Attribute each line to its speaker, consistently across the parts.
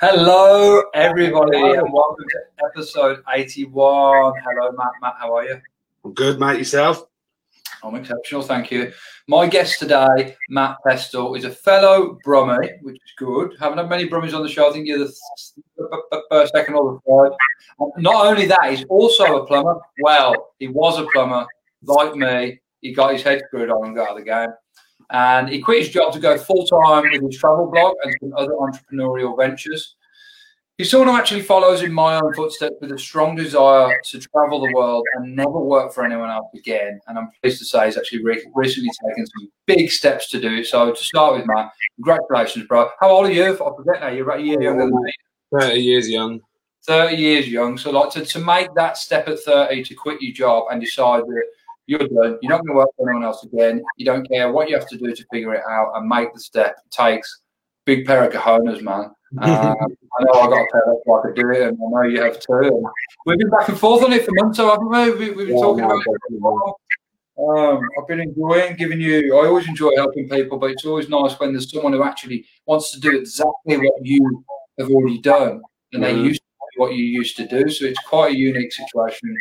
Speaker 1: Hello, everybody, and welcome to episode 81. Hello, Matt. Matt, how are you?
Speaker 2: I'm good, mate. Yourself?
Speaker 1: I'm exceptional, thank you. My guest today, Matt Pestle, is a fellow Brummie, which is good. Haven't had many Brummies on the show. I think you're the first, second, or the third. Not only that, he's also a plumber. Well, he was a plumber, like me. He got his head screwed on and got out of the game. And he quit his job to go full time with his travel blog and some other entrepreneurial ventures. He's someone who actually follows in my own footsteps with a strong desire to travel the world and never work for anyone else again. And I'm pleased to say he's actually re- recently taken some big steps to do it. So to start with, Matt, congratulations, bro. How old are you? I forget now. You're about a year younger than me.
Speaker 2: 30 years young.
Speaker 1: 30 years young. So like to, to make that step at 30 to quit your job and decide that you're done, you're not going to work for anyone else again. You don't care what you have to do to figure it out and make the step. It takes big pair of cojones, man. Um, I know I got a pair of so I could do it, and I know you have too. We've been back and forth on it for months, so haven't we? we we've been
Speaker 2: Yeah,
Speaker 1: talking about it. Um, I've been enjoying giving you. I always enjoy helping people, but it's always nice when there's someone who actually wants to do exactly what you have already done, and they
Speaker 2: Mhm.
Speaker 1: used to do what you used to do. So it's quite a unique situation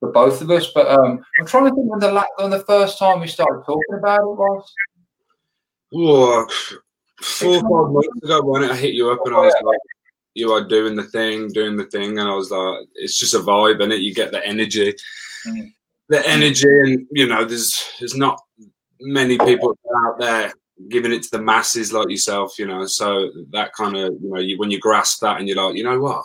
Speaker 1: for both of us. But um, I'm trying to think when the la- when the first time we started talking about it was.
Speaker 2: Oh, four or five months ago, when I hit you up and I was like, you are doing the thing, doing the thing. And I was like, it's just a vibe, and it you get the energy.
Speaker 1: Mm.
Speaker 2: The energy, and you know, there's there's not many people out there giving it to the masses like yourself, you know. So that kind of, you know, you, when you grasp that and you're like, you know what,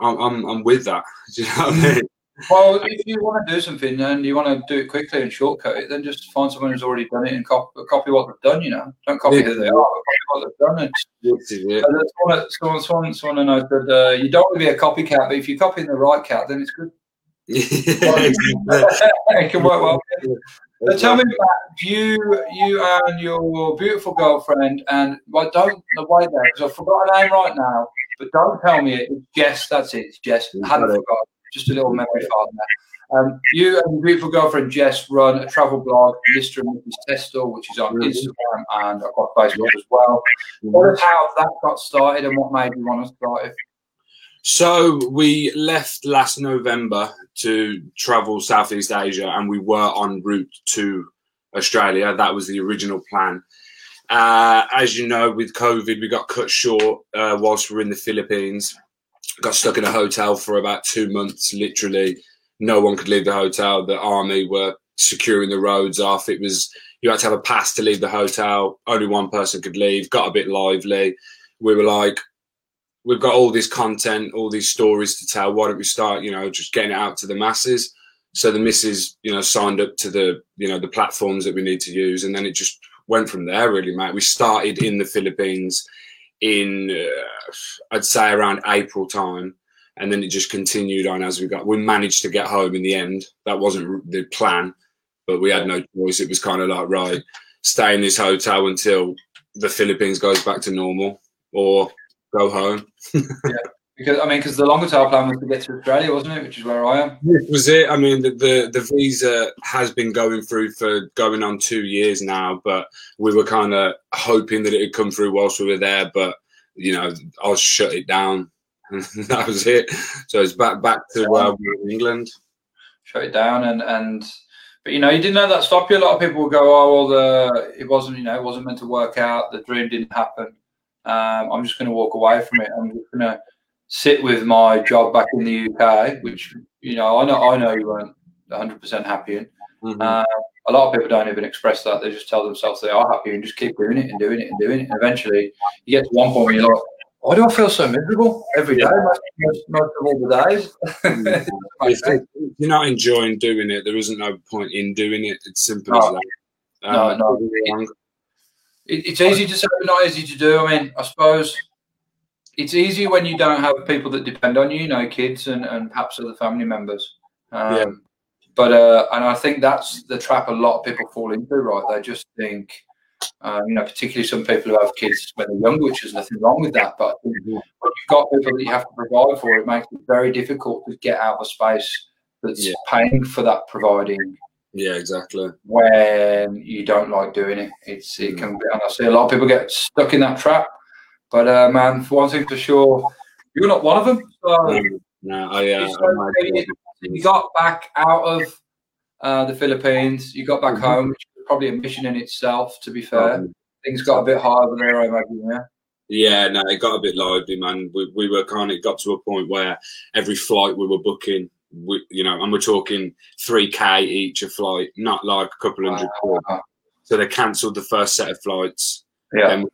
Speaker 2: I'm I'm, I'm with that. Do you know what I mean?
Speaker 1: Well, if you want to do something and you want to do it quickly and shortcut it, then just find someone who's already done it and copy, copy what they've done. You know, don't copy who they are, but copy what they've done. And
Speaker 2: it.
Speaker 1: someone, someone, someone, someone knows that uh, you don't want to be a copycat, but if you're copying the right cat, then it's good. it can work well. So tell me about you, you and your beautiful girlfriend, and well, don't wait there because I've forgot her name right now. But don't tell me it. It's Jess. That's it. It's Jess. I hadn't forgotten. Just a little memory file there. Um, you and your beautiful girlfriend Jess run a travel blog, Mr. and Mrs. Testel, which is on. Instagram and I've got Facebook as well. What is how that got started and what made you want to start it?
Speaker 2: So we left last November to travel Southeast Asia, and we were en route to Australia. That was the original plan. Uh, as you know, with COVID, we got cut short uh, whilst we were in the Philippines. Got stuck in a hotel for about two months. Literally, no one could leave the hotel. The army were securing the roads off. It was you had to have a pass to leave the hotel. Only one person could leave. Got a bit lively. We were like, we've got all this content, all these stories to tell. Why don't we start, you know, just getting it out to the masses? So the missus, you know, signed up to the, you know, the platforms that we need to use, and then it just went from there, really, mate. We started in the Philippines in, uh, I'd say, around April time, and then it just continued on as we got. We managed to get home in the end. That wasn't the plan, but we had no choice. It was kind of like, right, stay in this hotel until the Philippines goes back to normal, or go home.
Speaker 1: Because I mean, because the longer term plan was to get to Australia, wasn't it? Which is where I am.
Speaker 2: This was it. I mean, the, the the visa has been going through for going on two years now, but we were kind of hoping that it would come through whilst we were there. But you know, I was shut it down, and that was it. So it's back back to uh, we were in England.
Speaker 1: shut it down and and but you know you didn't let that stop you a lot of people will go oh well the it wasn't you know it wasn't meant to work out the dream didn't happen um, i'm just going to walk away from it i'm just going to sit with my job back in the uk which you know i know i know you weren't 100% happy in
Speaker 2: Mhm.
Speaker 1: uh, a lot of people don't even express that they just tell themselves they are happy and just keep doing it and doing it and doing it and eventually you get to one point where you're like why do I feel so miserable every day? Most, most, of all the days.
Speaker 2: if, if you're not enjoying doing it, there isn't no point in doing it. It's simple as that.
Speaker 1: No,
Speaker 2: Um,
Speaker 1: no.
Speaker 2: wrong.
Speaker 1: It, it's easy to say, but not easy to do. I mean, I suppose it's easy when you don't have people that depend on you, you know, kids and, and perhaps other family members. Um,
Speaker 2: Yeah.
Speaker 1: But uh, and I think that's the trap a lot of people fall into, right? They just think, Um, you know, particularly some people who have kids when they're young, which is nothing wrong with that. But when you've got people that you have to provide for, it makes it very difficult to get out of a space that's
Speaker 2: Yeah.
Speaker 1: paying for that providing
Speaker 2: Yeah, exactly.
Speaker 1: when you don't like doing it. It's it
Speaker 2: Mm.
Speaker 1: can be, and I see a lot of people get stuck in that trap. But uh, man, for one thing for sure, you're not one of them. So
Speaker 2: No, I, uh, might-
Speaker 1: you got back out of uh, the Philippines, you got back
Speaker 2: Mhm.
Speaker 1: home, which is probably a mission in itself. To be fair, things got a bit hard over there, I imagine. Yeah.
Speaker 2: Yeah, no, it got a bit lively, man. We, we were kind of got to a point where every flight we were booking, we, you know, and we're talking 3K each a flight, not like a couple hundred.
Speaker 1: Wow.
Speaker 2: So they cancelled the first set of flights.
Speaker 1: Yeah.
Speaker 2: Then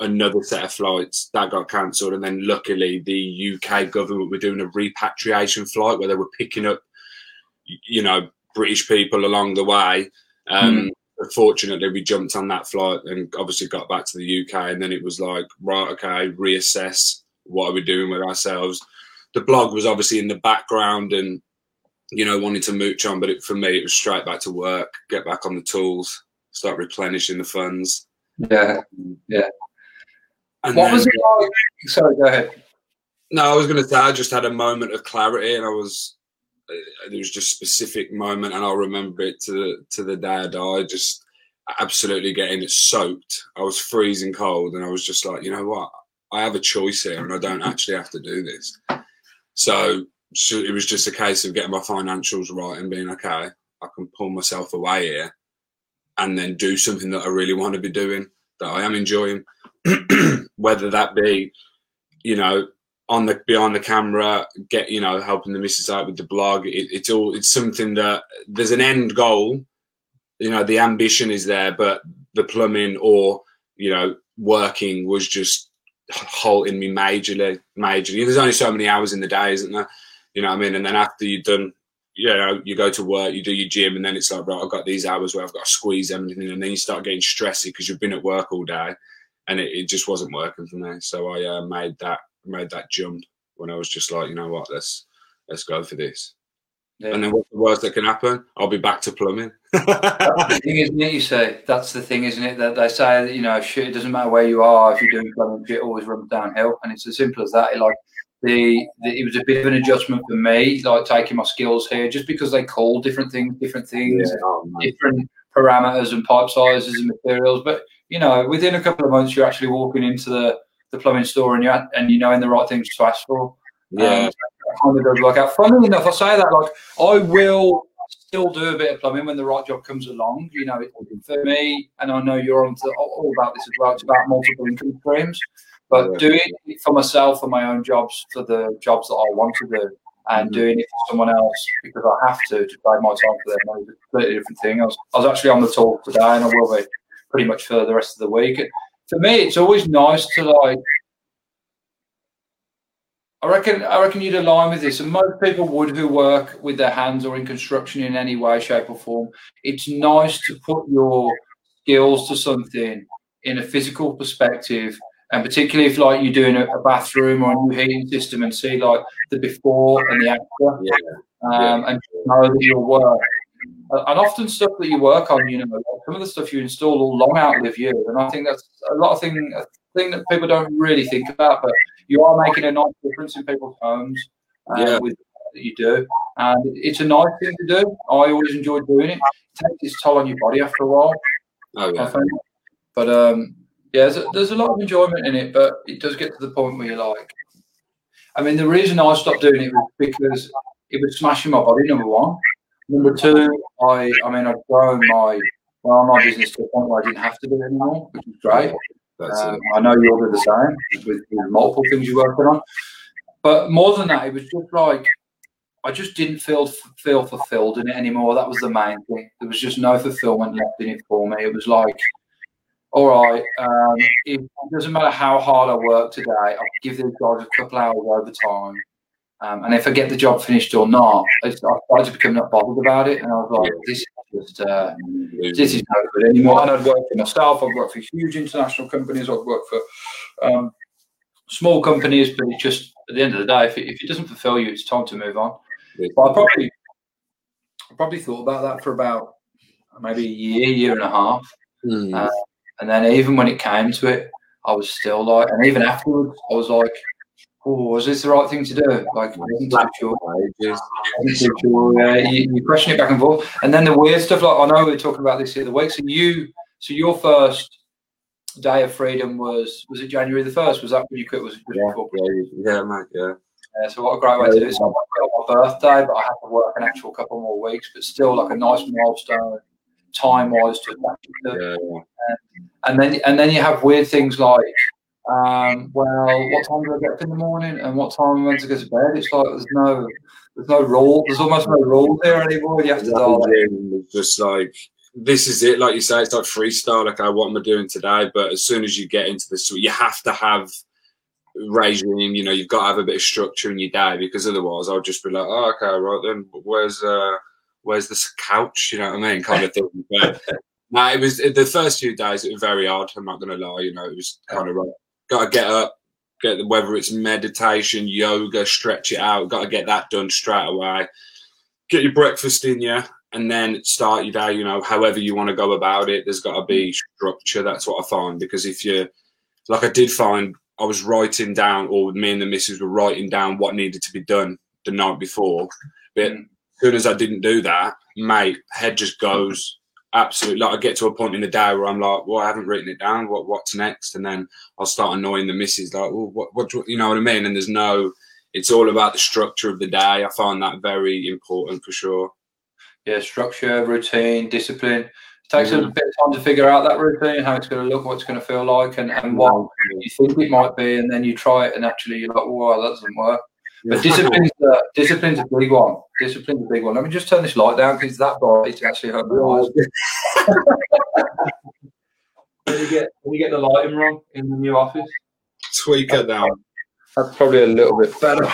Speaker 2: another set of flights that got cancelled. And then luckily, the UK government were doing a repatriation flight where they were picking up, you know, British people along the way. Um, Fortunately, we jumped on that flight and obviously got back to the UK. And then it was like, right, okay, reassess what are we doing with ourselves. The blog was obviously in the background and, you know, wanting to mooch on. But it, for me, it was straight back to work, get back on the tools, start replenishing the funds.
Speaker 1: Yeah.
Speaker 2: And
Speaker 1: What
Speaker 2: then-
Speaker 1: was it like? Sorry, go ahead.
Speaker 2: No, I was going to say I just had a moment of clarity, and I was there was just specific moment, and I'll remember it to the to the day I died. Just absolutely getting it soaked. I was freezing cold, and I was just like, you know what? I have a choice here, and I don't actually have to do this. So, so it was just a case of getting my financials right and being okay. I can pull myself away here, and then do something that I really want to be doing that I am enjoying, whether that be, you know, on the behind the camera, get you know helping the missus out with the blog. It, it's all it's something that there's an end goal. You know, the ambition is there, but the plumbing or you know working was just halting me majorly. Majorly, there's only so many hours in the day, isn't there? You know what I mean? And then after you've done, you know, you go to work, you do your gym, and then it's like, right, I've got these hours where I've got to squeeze everything, and then you start getting stressy because you've been at work all day, and it, it just wasn't working for me. So I uh, made that made that jump when I was just like, you know what, let's let's go for this.
Speaker 1: Yeah.
Speaker 2: And then what's the worst that can happen? I'll be back to plumbing.
Speaker 1: That's the thing, isn't it? You say that's the thing, isn't it? That they say that you know, shit. It doesn't matter where you are if you're doing plumbing, shit always runs downhill, and it's as simple as that. It, like the, the, it was a bit of an adjustment for me, like taking my skills here, just because they call different things different things,
Speaker 2: Oh,
Speaker 1: different parameters and pipe sizes and materials. But you know, within a couple of months, you're actually walking into the, the plumbing store and you and you knowing the right things to ask for.
Speaker 2: yeah,
Speaker 1: Um, kind of does work out. Funnily enough, I say that like I will still do a bit of plumbing when the right job comes along. You know, it, for me, and I know you're on to all about this as well. It's about multiple income streams, but doing it for myself for my own jobs, for the jobs that I want to do, and
Speaker 2: Mhm.
Speaker 1: doing it for someone else because I have to to pay my time for them is a completely different thing. I was, I was actually on the talk today, and I will be pretty much for the rest of the week. For me, it's always nice to like I reckon I reckon you'd align with this, and most people would who work with their hands or in construction in any way, shape, or form. It's nice to put your skills to something in a physical perspective, and particularly if like you're doing a, bathroom or a new heating system, and see like the before and the after,
Speaker 2: yeah,
Speaker 1: um, and know that your work. And often stuff that you work on, you know, like some of the stuff you install will long outlive you, and I think that's a lot of thing a thing that people don't really think about, but you are making a nice difference in people's homes uh,
Speaker 2: Yeah.
Speaker 1: with what you do, and it's a nice thing to do. I always enjoy doing it. It takes its toll on your body after a while,
Speaker 2: oh yeah.
Speaker 1: But um, yeah, there's a, there's a lot of enjoyment in it, but it does get to the point where you're like, I mean, the reason I stopped doing it was because it was smashing my body. Number one, number two, I I mean, I'd grown my well, my business to a point where I didn't have to do it anymore, which is great. Um. I know you'll do the same with, with multiple things you're working on. But more than that, it was just like I just didn't feel feel fulfilled in it anymore. That was the main thing. There was just no fulfillment left in it for me. It was like, all right, um, it doesn't matter how hard I work today. I'll give these guys a couple hours overtime. Um, and if I get the job finished or not, I, I started to become not bothered about it. And I was like, this is just uh, this is no good anymore. And I'd worked for myself. I've worked for huge international companies. I've worked for um, small companies, but it's just at the end of the day, if it, if it doesn't fulfil you, it's time to move on. But I probably, I probably thought about that for about maybe a year, year and a half,
Speaker 2: Mm.
Speaker 1: Uh, And then even when it came to it, I was still like, and even afterwards, I was like, oh, was this the right thing to do? Like, I wasn't too sure. wasn't sure. Yeah, you, you question it back and forth. And then the weird stuff, like, I know we were talking about this the other week. So you, so your first day of freedom was, was it January the 1st? Was that when you quit? Was it just
Speaker 2: Yeah,
Speaker 1: before?
Speaker 2: yeah, yeah, mate, yeah.
Speaker 1: Yeah, so what a great way to do it. So I went on my birthday, but I had to work an actual couple more weeks, but still like a nice milestone time wise to attach it to.
Speaker 2: yeah, yeah.
Speaker 1: And then and then you have weird things like, um, well, what time do I get up in the morning and what time am I meant to go to bed? It's like there's no there's no rule. There's almost no rule there anymore. You have to
Speaker 2: That
Speaker 1: dial
Speaker 2: was
Speaker 1: it.
Speaker 2: it. It just like this is it. Like you say, it's like freestyle. Like, oh, what am I doing today? But as soon as you get into this, you have to have regime. You know, you've got to have a bit of structure in your day because otherwise, I'll just be like, oh, okay, right then. Where's uh, where's this couch? You know what I mean? Kind of thing. But no, it was the first few days. It was very hard. I'm not gonna lie. You know, it was kind of like, got to get up. Get the, whether it's meditation, yoga, stretch it out. Got to get that done straight away. Get your breakfast in you, and then start your day. You know, however you want to go about it. There's got to be structure. That's what I find because if you, like, I did find I was writing down, or me and the missus were writing down what needed to be done the night before. But
Speaker 1: Mm.
Speaker 2: as soon as I didn't do that, mate, head just goes absolutely. Like I get to a point in the day where I'm like, well, I haven't written it down. What what's next? And then I'll start annoying the missus, like, well, what what you, know what I mean? And there's no. It's all about the structure of the day. I find that very important for sure.
Speaker 1: Yeah, structure, routine, discipline. It takes a
Speaker 2: Mhm.
Speaker 1: bit of time to figure out that routine, how it's going to look, what it's going to feel like, and, and what you think it might be, and then you try it, and actually you're like, "Whoa, that doesn't work." But discipline's a, discipline's a big one. Discipline's a big one. Let me just turn this light down because that bright to actually hurt my eyes. When you get when you get the lighting wrong in the new office,
Speaker 2: tweak it down.
Speaker 1: that's probably a little bit better.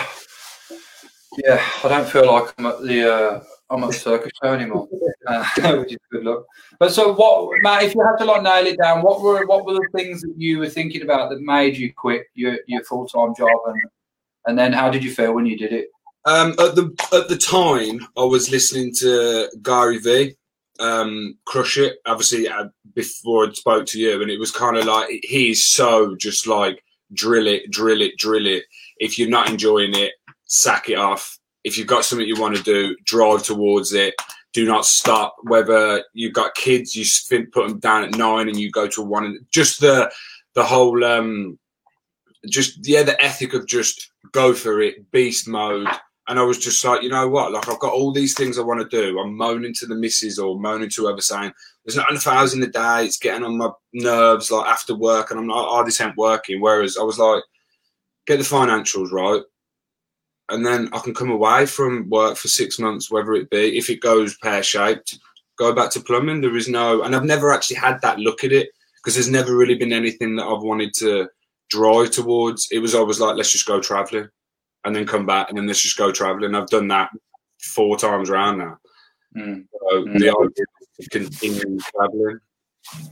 Speaker 1: Yeah, I don't feel like I'm at the uh, I'm at the circus show anymore, uh, which is good luck. But so, what, Matt? If you had to like nail it down, what were what were the things that you were thinking about that made you quit your, your full time job, and and then how did you feel when you did it?
Speaker 2: Um, at the at the time, I was listening to Gary V. Um, Crush It. Obviously, uh, before I spoke to you, and it was kind of like he's so just like drill it, drill it, drill it. If you're not enjoying it, sack it off. If you've got something you want to do, drive towards it. Do not stop. Whether you've got kids, you put them down at nine, and you go to one. And just the the whole um, just yeah, the ethic of just go for it, beast mode. And I was just like, you know what? Like, I've got all these things I want to do. I'm moaning to the missus or moaning to whoever saying, there's not enough hours in the day. It's getting on my nerves, like after work. And I'm like, oh, this ain't working. Whereas I was like, get the financials right. And then I can come away from work for six months, whether it be, if it goes pear shaped, go back to plumbing. There is no, and I've never actually had that look at it because there's never really been anything that I've wanted to drive towards. It was always like, let's just go traveling and then come back and then let's just go traveling. I've done that four times around now.
Speaker 1: Mm.
Speaker 2: So
Speaker 1: Mm.
Speaker 2: the idea is to continue traveling.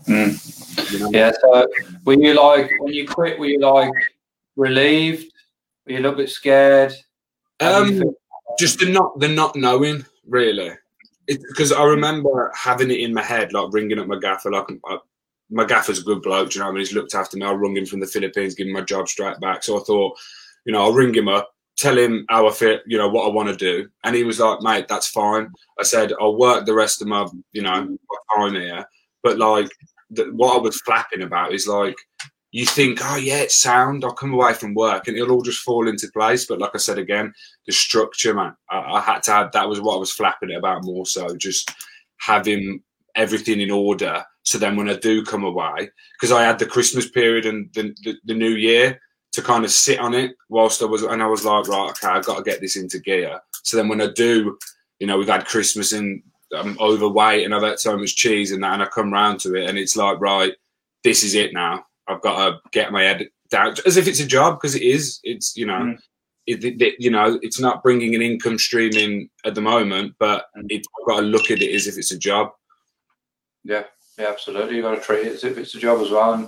Speaker 1: Mm.
Speaker 2: You know?
Speaker 1: Yeah. So, were you like when you quit? Were you like relieved? Were you a little bit scared? How do you
Speaker 2: Um, just the not the not knowing really, because I remember having it in my head, like ringing up my gaffer, like my gaffer's a good bloke, do you know. what I mean, he's looked after me. I rung him from the Philippines, give him my job straight back. So I thought, you know, I'll ring him up, tell him how I feel, you know, what I want to do, and he was like, mate, that's fine. I said I'll work the rest of my, you know, my time here, but like the, what I was flapping about is like you think, oh yeah, it's sound. I'll come away from work and it'll all just fall into place. But like I said again, the structure, man, I, I had to have. That was what I was flapping it about more so, just having everything in order. So then when I do come away, because I had the Christmas period and the, the, the New Year to kind of sit on it whilst I was, and I was like, right, okay, I've got to get this into gear. So then when I do, you know, we've had Christmas and I'm overweight and I've had so much cheese and that, and I come round to it and it's like, right, this is it now. I've got to get my head down as if it's a job because it is. It's you know,
Speaker 1: Mm.
Speaker 2: it, it- it- you know, it's not bringing an income stream in at the moment, but
Speaker 1: Mm.
Speaker 2: it's I've got to look at it as if it's a job.
Speaker 1: Yeah, yeah, absolutely. You've got to treat it as if it's a job as well. And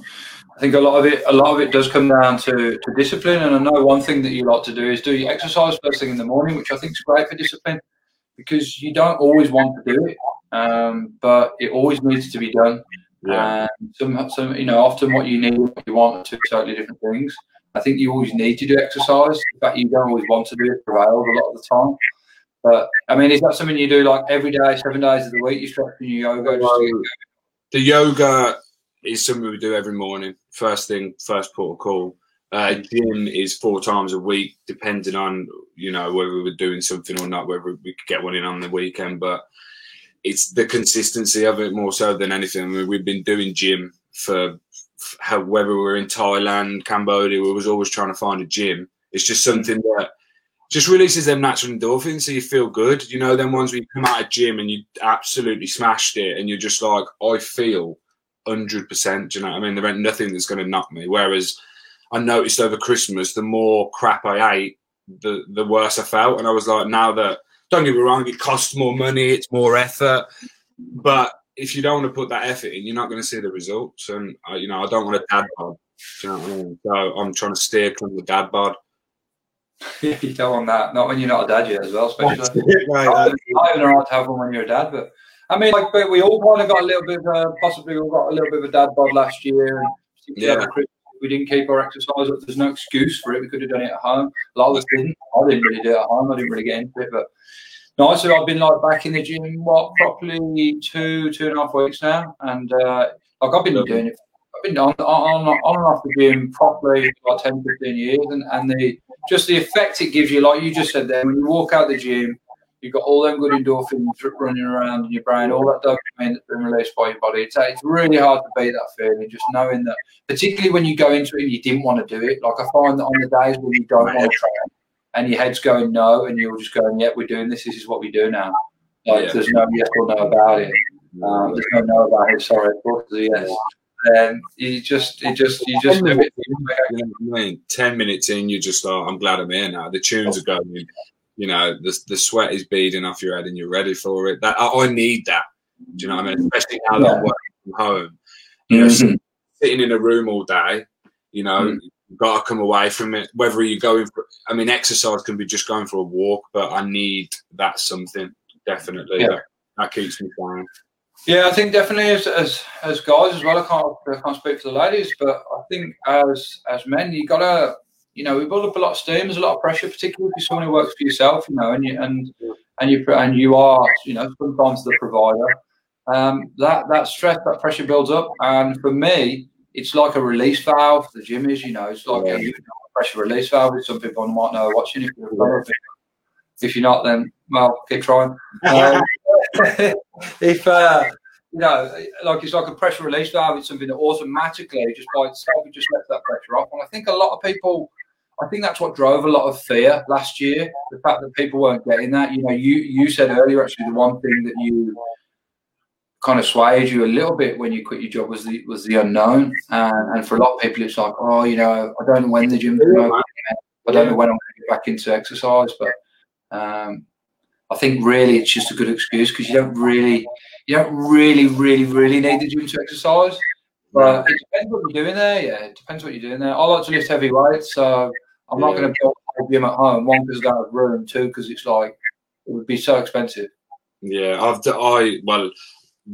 Speaker 1: I think a lot of it, a lot of it does come down to, to discipline. And I know one thing that you like to do is do your exercise first thing in the morning, which I think is great for discipline because you don't always want to do it, um, but it always needs to be done. Yeah. Um, some, some, you know, often what you need, what you want, are two totally different things. I think you always need to do exercise. In fact, you don't always want to do it prevails a lot of the time. But I mean, is that something you do like every day, seven days of the week? You stretching your yoga? Well, um,
Speaker 2: the yoga is something we do every morning. First thing, first protocol. Uh, mm. gym is four times a week, depending on you know whether we're doing something or not, whether we could get one in on the weekend. But it's the consistency of it more so than anything. I mean, we've been doing gym for how, whether we're in Thailand, Cambodia, we was always trying to find a gym. It's just mm. something that just releases them natural endorphins, so you feel good. You know, them ones where you come out of gym and you absolutely smashed it, and you're just like, I feel hundred percent. You know, I mean, there ain't nothing that's going to knock me. Whereas I noticed over Christmas, the more crap I ate, the the worse I felt, and I was like, now that don't get me wrong, it costs more money, it's more effort, but if you don't want to put that effort in, you're not going to see the results. And you know, I don't want a dad bod. you know what I mean? So I'm trying to steer clear the dad bod.
Speaker 1: Yeah, you don't want that. Not when you're not a dad yet, as well. Especially, right, not, not even right to have one when you're a dad, but I mean, like, but we all kind of got a little bit, uh, possibly we got a little bit of a dad bod last year. Yeah. We didn't keep our exercise up. There's no excuse for it. We could have done it at home. A lot of us didn't. I didn't really do it at home. I didn't really get into it. But no, so I've been like back in the gym, what, properly two, two and a half weeks now. And uh, like I've been doing it. I've been on, on, on and off the gym properly for like 10, 15 years. And, and the just the effect it gives you, like you just said there, when you walk out the gym, You've got all them good endorphins running around in your brain, all that dopamine that's been released by your body. It's, it's really hard to beat that feeling, just knowing that, particularly when you go into it and you didn't want to do it. Like I find that on the days when you don't want to train and your head's going no, and you're just going, yeah, we're doing this. This is what we do now. Like yeah. there's no yes or no about it. Um, there's no no about it. Sorry, of course, yes. And you just, you just, you just do it. You
Speaker 2: know I mean? Ten minutes in, you just like, I'm glad I'm here now. The tunes are going you know, the, the sweat is beading off your head and you're ready for it. That I, I need that. Do you know what I mean? Especially now that I'm working from home. You know, mm-hmm. sitting in a room all day, you know, mm-hmm. you've got to come away from it. Whether you're going for, I mean, exercise can be just going for a walk, but I need that something definitely yeah. that, that keeps me going.
Speaker 1: Yeah, I think definitely as, as as guys as well. I can't I can't speak for the ladies, but I think as as men, you gotta you know, we build up a lot of steam. There's a lot of pressure, particularly if you're someone who works for yourself, you know, and you and and you and you are, you know, sometimes the provider. Um, that that stress, that pressure builds up, and for me, it's like a release valve. The gym is, you know, it's like yeah. a pressure release valve. Some people might know watching. If you're, if you're not, then well, keep trying. Um, if uh, you know, like it's like a pressure release valve. It's something that automatically, just by itself, it just lets that pressure off. And I think a lot of people I think that's what drove a lot of fear last year. The fact that people weren't getting that. You know, you you said earlier actually the one thing that you kind of swayed you a little bit when you quit your job was the was the unknown. And, and for a lot of people, it's like, oh, you know, I don't know when the gym's going I don't know when I'm going to get back into exercise. But um, I think really it's just a good excuse because you don't really, you don't really, really, really need the gym to exercise. But it depends what you're doing there. Yeah, it depends what you're doing there. I like to lift heavy weights, so I'm not going to build a gym at home. One because I don't have room. Two because it's like it would be so expensive.
Speaker 2: Yeah, I've I well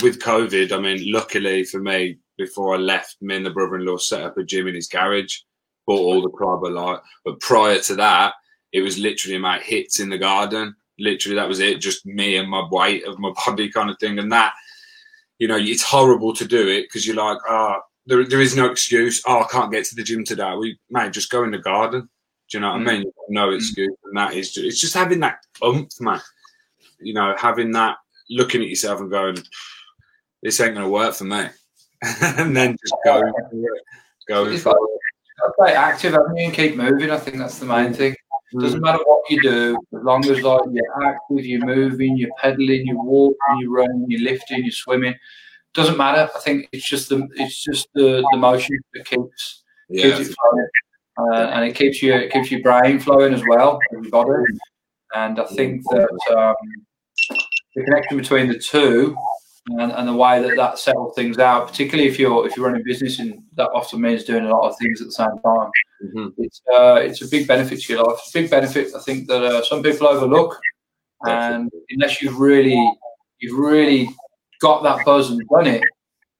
Speaker 2: with COVID. I mean, luckily for me, before I left, me and the brother-in-law set up a gym in his garage, bought all the crab light. But prior to that, it was literally my hits in the garden. Literally, that was it. Just me and my weight of my body, kind of thing. And that, you know, it's horrible to do it because you're like, ah, oh, there, there is no excuse. Oh, I can't get to the gym today. We, mate, just go in the garden. Do you know what mm. I mean? No mm. excuse, and that is just, it's just having that oomph, man. You know, having that looking at yourself and going, "This ain't gonna work for me," and then just going, going for it.
Speaker 1: Stay active, I mean, keep moving. I think that's the main mm. thing. Doesn't matter what you do, as long as like you're active, you're moving, you're pedaling, you're walking, you're running, you're lifting, you're swimming. Doesn't matter. I think it's just the it's just the, the motion that keeps yeah. keeps it flowing uh, and it keeps you it keeps your brain flowing as well, everybody. And I think that um, the connection between the two and, and, the way that that settles things out, particularly if you're if you're running a business and that often means doing a lot of things at the same time, mm-hmm. it's uh, it's a big benefit to your life. It's a big benefit I think that uh, some people overlook, and unless you've really you've really got that buzz and done it,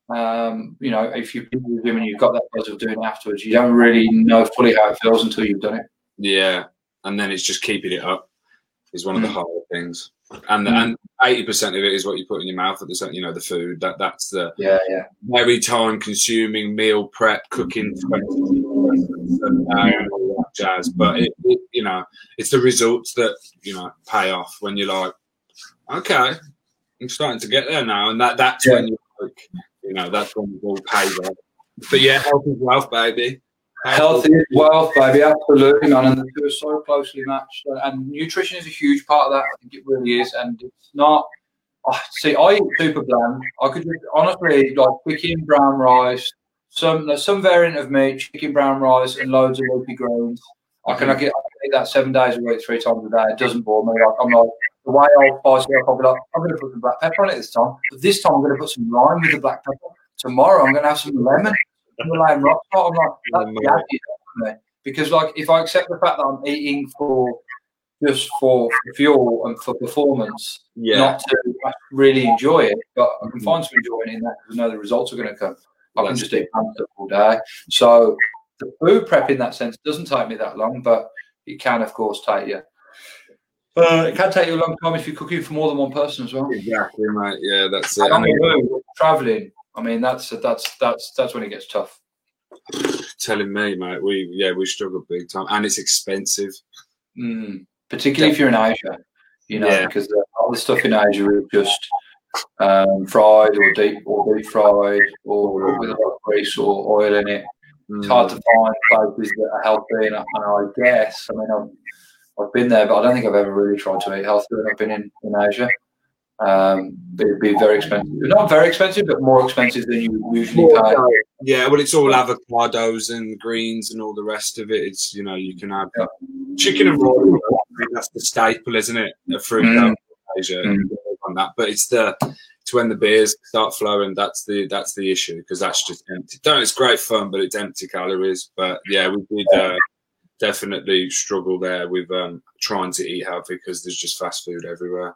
Speaker 1: Um, you know, if you've been with him and you've got that buzz of doing it afterwards, you don't really know fully how it feels until you've done it.
Speaker 2: Yeah, and then it's just keeping it up is one of the
Speaker 1: Mm.
Speaker 2: harder things. And
Speaker 1: Mm.
Speaker 2: and eighty percent of it is what you put in your mouth at the same, you know, the food. That that's the
Speaker 1: Yeah, yeah.
Speaker 2: very time consuming meal prep, cooking, 20 and all jazz. But it, it, you know, it's the results that you know pay off when you're like, okay, I'm starting to get there now, and that that's
Speaker 1: Yeah.
Speaker 2: when you like, you know, that's when it all pays off. But yeah, health is wealth, baby.
Speaker 1: Health is wealth, baby. Absolutely, man. And the two are so closely matched. And nutrition is a huge part of that. I think it really is. And it's not. Oh, see, I eat super bland. I could just honestly like chicken, brown rice, some there's some variant of meat, chicken, brown rice, and loads of leafy greens. I can, I mm-hmm. can eat that seven days a week, three times a day. It doesn't bore me. Like I'm like the way I'll spice it up. I'll be like, I'm going to put some black pepper on it this time. But this time I'm going to put some lime with the black pepper. Tomorrow I'm going to have some lemon. Himalayan rock salt. I'm like, that's the happy. Because like if I accept the fact that I'm eating for just for fuel and for performance,
Speaker 2: Yeah,
Speaker 1: not to really enjoy it, but I can find some enjoyment in that because I know the results are going to come. I can
Speaker 2: That's
Speaker 1: just eat pasta all day. So the food prep in that sense doesn't take me that long, but it can, of course, take you. Uh, it can take you a long time if you're cooking for more than one person as well.
Speaker 2: exactly, mate. Yeah, that's it. I mean,
Speaker 1: traveling, I mean, that's that's that's that's when it gets tough.
Speaker 2: telling me, mate, we yeah we struggle big time, and it's expensive.
Speaker 1: Mm, particularly if you're in Asia, you know, because the, all the stuff in Asia is just um, fried or deep or deep fried or with a lot of grease or oil in it. It's hard to find places that are healthy, and, I- and I guess, I mean, I've, I've been there, but I don't think I've ever really tried to eat healthy when I've been in, in Asia. Um, but it'd be very expensive. Not very expensive, but more expensive than you usually pay.
Speaker 2: Yeah, well, it's all avocados and greens and all the rest of it. It's you know you can have
Speaker 1: Yeah.
Speaker 2: chicken and rice. That's the staple, isn't it? A fruit
Speaker 1: Mm.
Speaker 2: Asia
Speaker 1: Mm.
Speaker 2: on that, but it's the it's when the beers start flowing. That's the that's the issue because that's just empty. Don't it's great fun, but it's empty calories. But yeah, we did uh, definitely struggle there with um, trying to eat healthy because there's just fast food everywhere.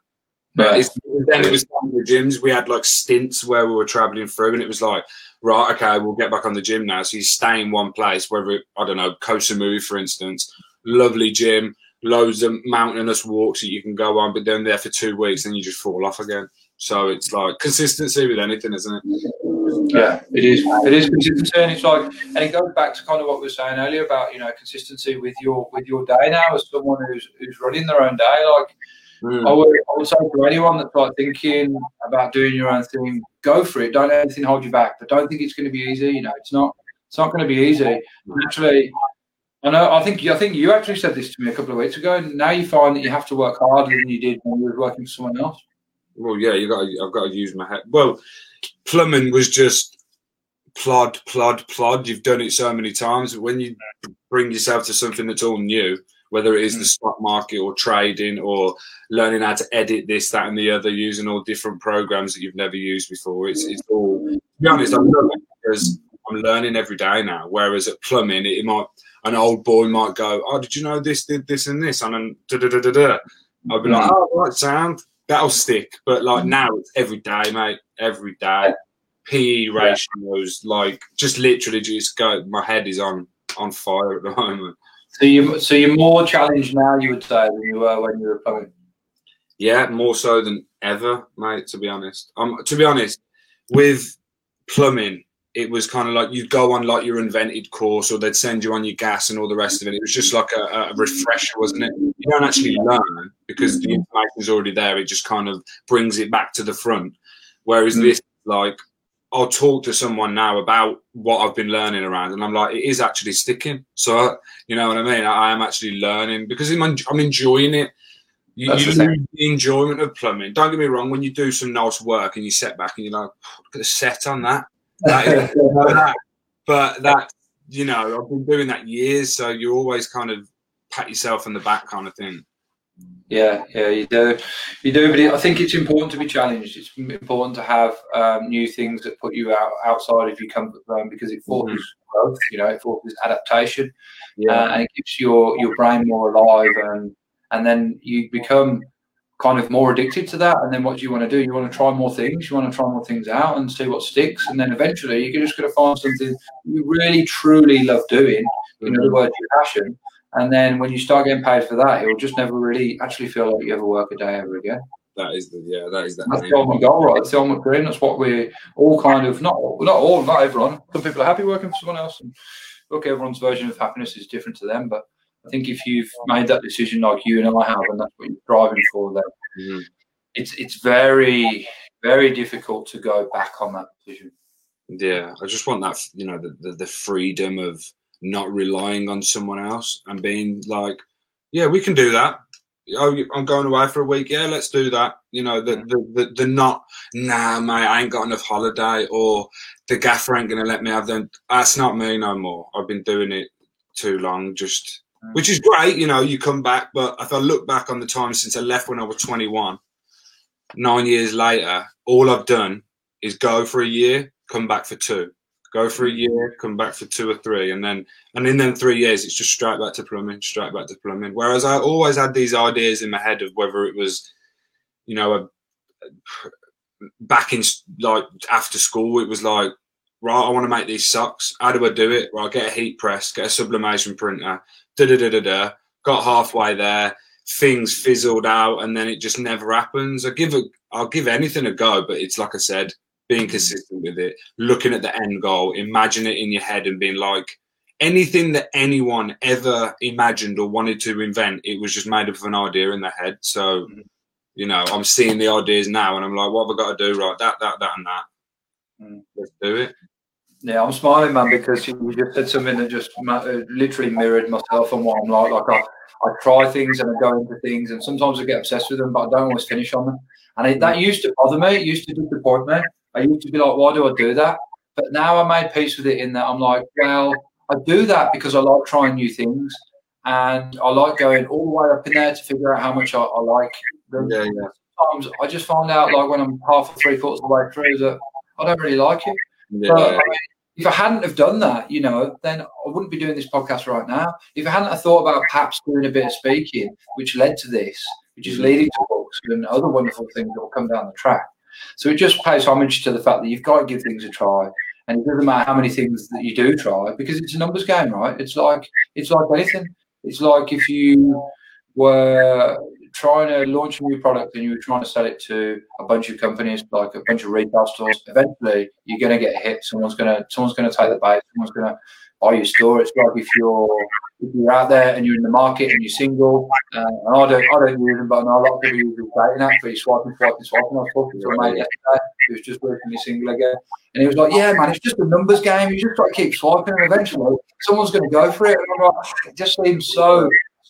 Speaker 2: But then it was down the gyms. We had like stints where we were traveling through, and it was like, right, okay, we'll get back on the gym now. So you stay in one place, whether it, I don't know, Koh Samui, for instance, lovely gym, loads of mountainous walks that you can go on, but then there for two weeks, and you just fall off again. So it's like consistency with anything, isn't it?
Speaker 1: Yeah, it is. It is consistency, and it's like, and it goes back to kind of what we were saying earlier about you know consistency with your with your day now as someone who's who's running their own day. Like Mm. I would, I would say to anyone that's like thinking about doing your own thing, go for it. Don't let anything hold you back. But don't think it's going to be easy. You know, it's not. It's not going to be easy. Actually, I know. I think. I think you actually said this to me a couple of weeks ago. And now you find that you have to work harder than you did when you were working for someone else.
Speaker 2: Well, yeah, you got. I've got to use my head. Well, plumbing was just plod, plod, plod. You've done it so many times. But when you bring yourself to something that's all new, whether it is the mm. stock market or trading or learning how to edit this, that, and the other, using all different programs that you've never used before, it's it's all. To be honest, I love it because I'm learning every day now. Whereas at plumbing, it, might an old boy might go, "Oh, did you know this did this and this?" and then da da da da da. I'll be like, mm. "Oh, right, sound." That'll stick, but like mm. now it's every day, mate. Every day. PE ratios, like just literally just go. My head is on on fire at the moment.
Speaker 1: So you, so you're more challenged now, you would say, than you were when you were plumbing.
Speaker 2: Yeah, more so than ever, mate. To be honest, um, to be honest, with plumbing, it was kind of like you'd go on like your unvented course, or they'd send you on your gas and all the rest of it. It was just like a, a refresher, wasn't it? You don't actually learn because the information is already there. It just kind of brings it back to the front. Whereas
Speaker 1: Mm.
Speaker 2: this, like, I'll talk to someone now about what I've been learning around, and I'm like, it is actually sticking. So, uh, you know what I mean? I am actually learning because I'm, I'm enjoying it. You, you
Speaker 1: the
Speaker 2: lose the enjoyment of plumbing. Don't get me wrong. When you do some nice work and you set back and you're like, oh, look at the set on that. That is- that- but that, you know, I've been doing that years. So you always kind of pat yourself on the back, kind of thing.
Speaker 1: Yeah, yeah, you do, you do. But I think it's important to be challenged. It's important to have um, new things that put you out outside of your comfort zone because it forces growth. You know, it forces adaptation, uh, and it keeps your your brain more alive, and and then you become kind of more addicted to that. And then what do you want to do? You want to try more things. You want to try more things out and see what sticks. And then eventually you're just going to find something you really truly love doing. You know, the word your passion. And then when you start getting paid for that, it will just never really actually feel like you ever work a day ever again.
Speaker 2: That is the yeah. That is the.
Speaker 1: That's the ultimate goal, right? That's the ultimate dream. That's what we all kind of not not all, not everyone. Some people are happy working for someone else, and look, everyone's version of happiness is different to them. But I think if you've made that decision like you and I have, and that's what you're driving for, then mm-hmm. it's it's very very difficult to go back on that decision.
Speaker 2: Yeah, I just want that you know the, the, the freedom of not relying on someone else and being like, yeah, we can do that oh, I'm going away for a week. Yeah, let's do that. You know, the the, the, the not, nah, mate, I ain't got enough holiday, or the gaffer ain't going to let me have them. That's not me no more. I've been doing it too long, just, mm. which is great. You know, you come back, but if I look back on the time since I left when I was 21, nine years later, all I've done is go for a year, come back for two go for a year, come back for two or three, and then and in them three years, it's just straight back to plumbing, straight back to plumbing. Whereas I always had these ideas in my head of whether it was, you know, a, back in like after school, it was like, right, I want to make these socks. How do I do it? Right, get a heat press, get a sublimation printer, da da da da da. Got halfway there, things fizzled out, and then it just never happens. I give a, I'll give anything a go, but it's like I said, being consistent with it, looking at the end goal, imagine it in your head and being like, anything that anyone ever imagined or wanted to invent, it was just made up of an idea in their head. So, mm-hmm. you know, I'm seeing the ideas now and I'm like, what have I got to do? Right, that, that, that, and that. Mm. Let's do it.
Speaker 1: Yeah, I'm smiling, man, because you just said something that just uh, literally mirrored myself and what I'm like. Like I, I try things and I go into things, and sometimes I get obsessed with them, but I don't always finish on them. And it, that mm. used to bother me. It used to disappoint me. I used to be like, why do I do that? But now I made peace with it in that I'm like, well, I do that because I like trying new things and I like going all the way up in there to figure out how much I, I like them. Yeah, yeah. Sometimes I just find out like when I'm half or three quarters of the way through that I don't really like it. Yeah. But, I mean, if I hadn't have done that, you know, then I wouldn't be doing this podcast right now. If I hadn't have thought about perhaps doing a bit of speaking, which led to this, which is mm-hmm. leading to books and other wonderful things that will come down the track, so it just pays homage to the fact that you've got to give things a try. And it doesn't matter how many things that you do try because it's a numbers game, right? It's like it's like anything. It's like if you were trying to launch a new product and you were trying to sell it to a bunch of companies, like a bunch of retail stores, eventually you're going to get hit. Someone's going to someone's going to take the bait. Someone's going to buy your store. It's like if you're if you're out there and you're in the market and you're single, uh, and I don't, I don't use them, but I know a lot of people use the dating app, but you're swiping, swiping, swiping. I was talking to a mate yesterday who was just recently single again, and he was like, "Yeah, man, it's just a numbers game. You just got to keep swiping, and eventually someone's going to go for it." And I'm like, it just seems so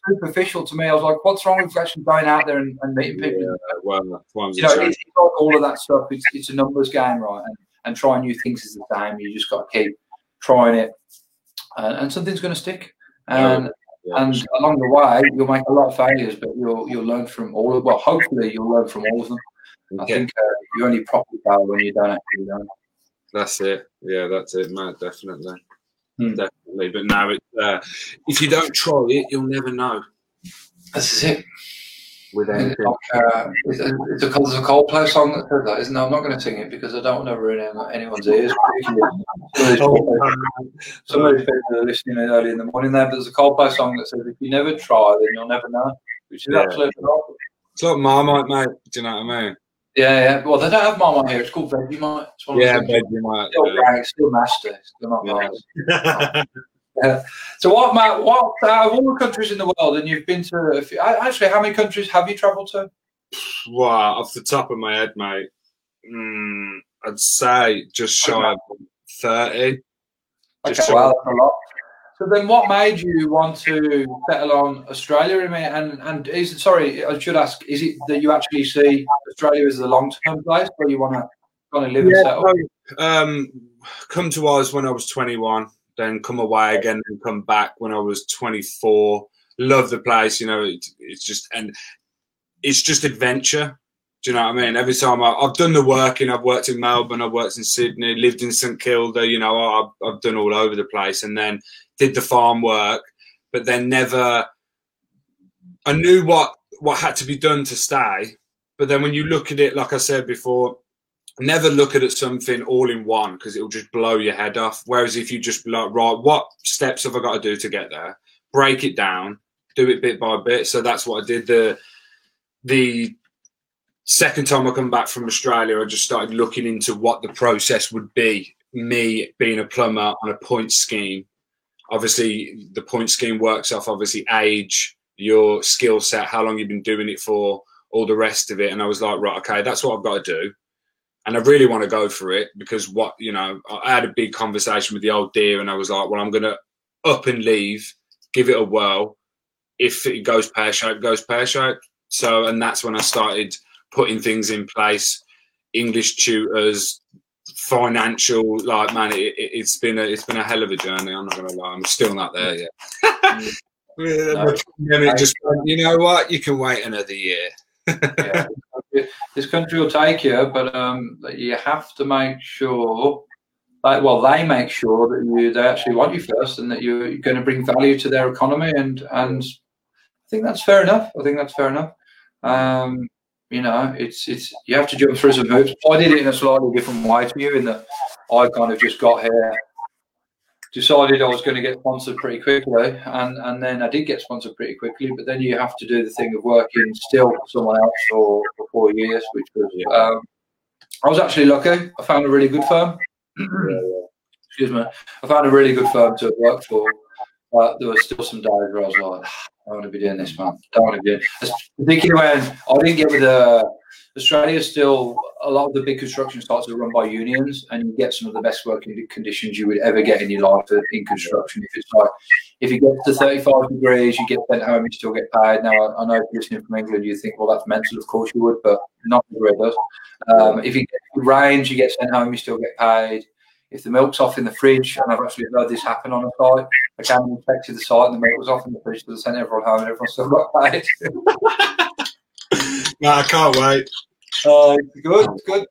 Speaker 1: superficial to me. I was like, "What's wrong with actually going out there and, and meeting people?" Yeah, well, you know, it's, it's like all of that stuff. It's, it's a numbers game, right? And, and trying new things is the same. You just got to keep trying it, and, and something's going to stick. And yeah. and along the way, you'll make a lot of failures, but you'll you'll learn from all of. Well, hopefully, you'll learn from all of them. Okay. I think uh, you only properly fail when you don't actually learn.
Speaker 2: That's it. Yeah, that's it, man. Definitely, hmm. definitely. But now, it's uh, if you don't try it, you'll never know.
Speaker 1: That's it with anything. Uh, it's, a, it's a, there's a Coldplay song that says that, isn't there? I'm not going to sing it because I don't want to ruin anyone's ears. Some of these people are listening early in the morning there, but there's a Coldplay song that says, if you never try, then you'll never know, which is yeah. absolutely right.
Speaker 2: It's like Marmite, mate. Do you know what I mean?
Speaker 1: Yeah, yeah. Well, they don't have Marmite here. It's called Vegemite.
Speaker 2: It's yeah, Vegemite.
Speaker 1: Still, yeah. still master. Still not yeah. Yeah. So what, Matt? What out of all the countries in the world, and you've been to? A few, actually, how many countries have you travelled to?
Speaker 2: Wow, off the top of my head, mate, mm, I'd say just shy of thirty.
Speaker 1: Okay, wow, that's a lot. So then, what made you want to settle on Australia? Mate? And and is sorry, I should ask: is it that you actually see Australia as a long term place where you want to kind of live yeah, and settle?
Speaker 2: Um, come to Oz when I was twenty one then come away again and come back when I was 24. Love the place, you know. It, it's just and it's just adventure. Do you know what I mean? Every time I, have done the working, I've worked in Melbourne, I've worked in Sydney, lived in St Kilda. You know, I've, I've done all over the place, and then did the farm work, but then never. I knew what what had to be done to stay. But then when you look at it, like I said before, never look at something all in one because it'll just blow your head off. Whereas if you just like, right, what steps have I got to do to get there? Break it down, do it bit by bit. So that's what I did. The the second time I come back from Australia, I just started looking into what the process would be. Me being a plumber on a point scheme. Obviously, the point scheme works off obviously age, your skill set, how long you've been doing it for, all the rest of it. And I was like, right, okay, that's what I've got to do. And I really want to go for it because what, you know, I had a big conversation with the old dear and I was like, well, I'm going to up and leave, give it a whirl. If it goes pear shaped, goes pear shaped. So, and that's when I started putting things in place, English tutors, financial. Like, man, it, has been a it's been a hell of a journey. I'm not gonna lie, I'm still not there yet. no, just you know what? You can wait another year.
Speaker 1: Yeah. This country will take you, but um, you have to make sure. Like, well, they make sure that you they actually want you first, and that you're going to bring value to their economy, and and I think that's fair enough. I think that's fair enough. Um, you know, it's it's you have to jump through some hoops. I did it in a slightly different way to you, in that I kind of just got here, decided I was going to get sponsored pretty quickly, and and then I did get sponsored pretty quickly. But then you have to do the thing of working still for someone else for, for four years, which was um, I was actually lucky. I found a really good firm. Excuse me. I found a really good firm to work for. But there were still some days where I was like, I want to be doing this, man. Don't want to be doing this. Particularly when I didn't get with the Australia. Still, a lot of the big construction sites are run by unions, and you get some of the best working conditions you would ever get in your life in construction. If it's like, if you get to 35 degrees, you get sent home, you still get paid. Now, I, know if you're listening from England, you think, well, that's mental. Of course you would, but not everywhere does. Um, if it rains, you get sent home, you still get paid if the milk's off in the fridge, and I've actually heard this happen on a site, I came and inspected the site and the milk was off in the fridge, but I sent everyone home and everyone still got paid.
Speaker 2: no, I can't wait.
Speaker 1: Uh, good, good.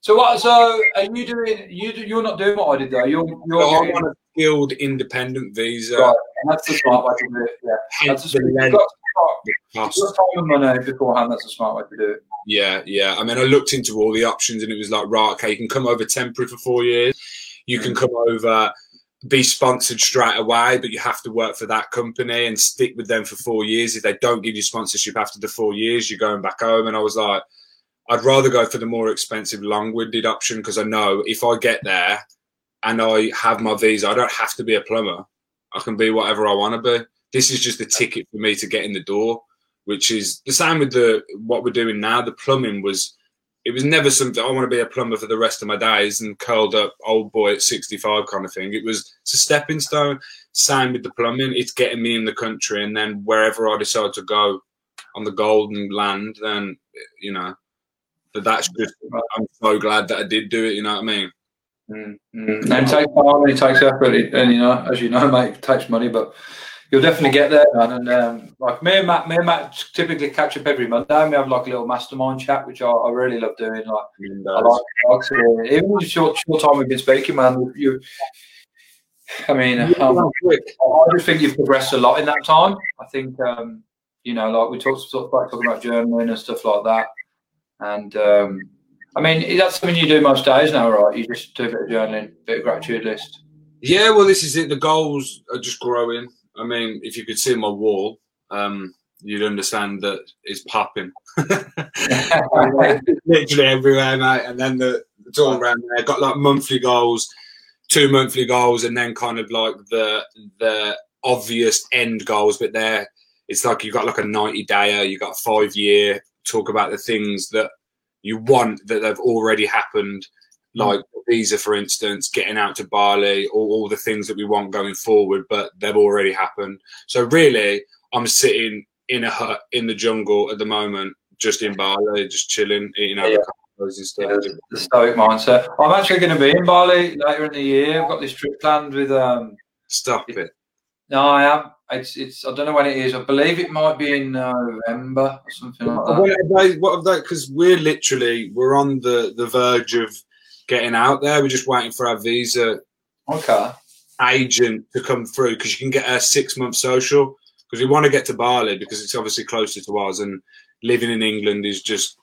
Speaker 1: So what? So are you doing? You you're not doing what I did though. You're you're
Speaker 2: oh, doing, on a skilled independent visa.
Speaker 1: Right, and that's the smart way to do it. Yeah, that's the smart. You've got time and money beforehand. That's a smart way to do it.
Speaker 2: Yeah, yeah. I mean, I looked into all the options, and it was like, right, okay, you can come over temporary for four years. You can come over, be sponsored straight away, but you have to work for that company and stick with them for four years. If they don't give you sponsorship after the four years, you're going back home. And I was like, I'd rather go for the more expensive, long-winded option because I know if I get there and I have my visa, I don't have to be a plumber. I can be whatever I want to be. This is just the ticket for me to get in the door which is the same with the what we're doing now. The plumbing was it was never something I want to be a plumber for the rest of my days and curled up old boy at 65 kind of thing. It was it's a stepping stone. Same with the plumbing. It's getting me in the country and then wherever I decide to go on the golden land, then you know. But that's just I'm so glad that I did do it. You know what I mean?
Speaker 1: Mm-hmm. And it takes time and it takes effort, and you know, as you know, mate, it takes money, but you'll definitely get there, man. And um, like me and Matt, me and Matt typically catch up every Monday. And we have like a little mastermind chat, which I, I really love doing. Like, I like, like to, even the short, short time we've been speaking, man. You, I mean, um, I just think you've progressed a lot in that time. I think, um, you know, like we talked, talked about talking about journaling and stuff like that. And um, I mean, that's something you do most days now, right? You just do a bit of journaling, bit of gratitude list.
Speaker 2: Yeah, well, this is it. The goals are just growing. I mean, if you could see my wall, um, you'd understand that it's popping. Literally everywhere, mate. And then the it's all around there. Got like monthly goals, two monthly goals, and then kind of like the the obvious end goals. But there, it's like you've got like a ninety dayer, you got a five year. Talk about the things that you want that have already happened like visa, for instance, getting out to Bali, all, all the things that we want going forward, but they've already happened. So really, I'm sitting in a hut in the jungle at the moment, just in Bali, just chilling, eating avocados yeah. and stuff.
Speaker 1: Yeah, the stoic mindset. I'm actually going to be in Bali later in the year. I've got this trip planned with. um
Speaker 2: Stop it.
Speaker 1: No, I am. It's, it's. I don't know when it is. I believe it might be in November or something like that. What have
Speaker 2: they? What have they? Because we're literally we're on the the verge of getting out there. We're just waiting for our visa
Speaker 1: okay.
Speaker 2: agent to come through because you can get a six month social, because we want to get to Bali because it's obviously closer to us, and living in England is just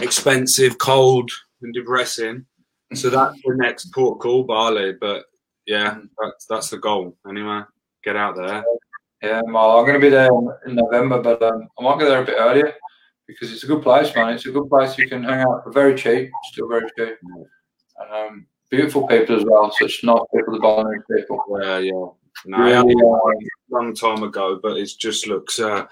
Speaker 2: expensive, cold, and depressing. So that's the next port call, Bali. But yeah, mm. that's that's the goal anyway. Get out there.
Speaker 1: Yeah, well, I'm going to be there in November, but um, I might go there a bit earlier because it's a good place, man. It's a good place you can hang out for very cheap, still very cheap. And, um, beautiful people as well, such nice people, the Balinese people.
Speaker 2: Yeah, yeah. No, really, um, long time ago, but it just looks. Uh,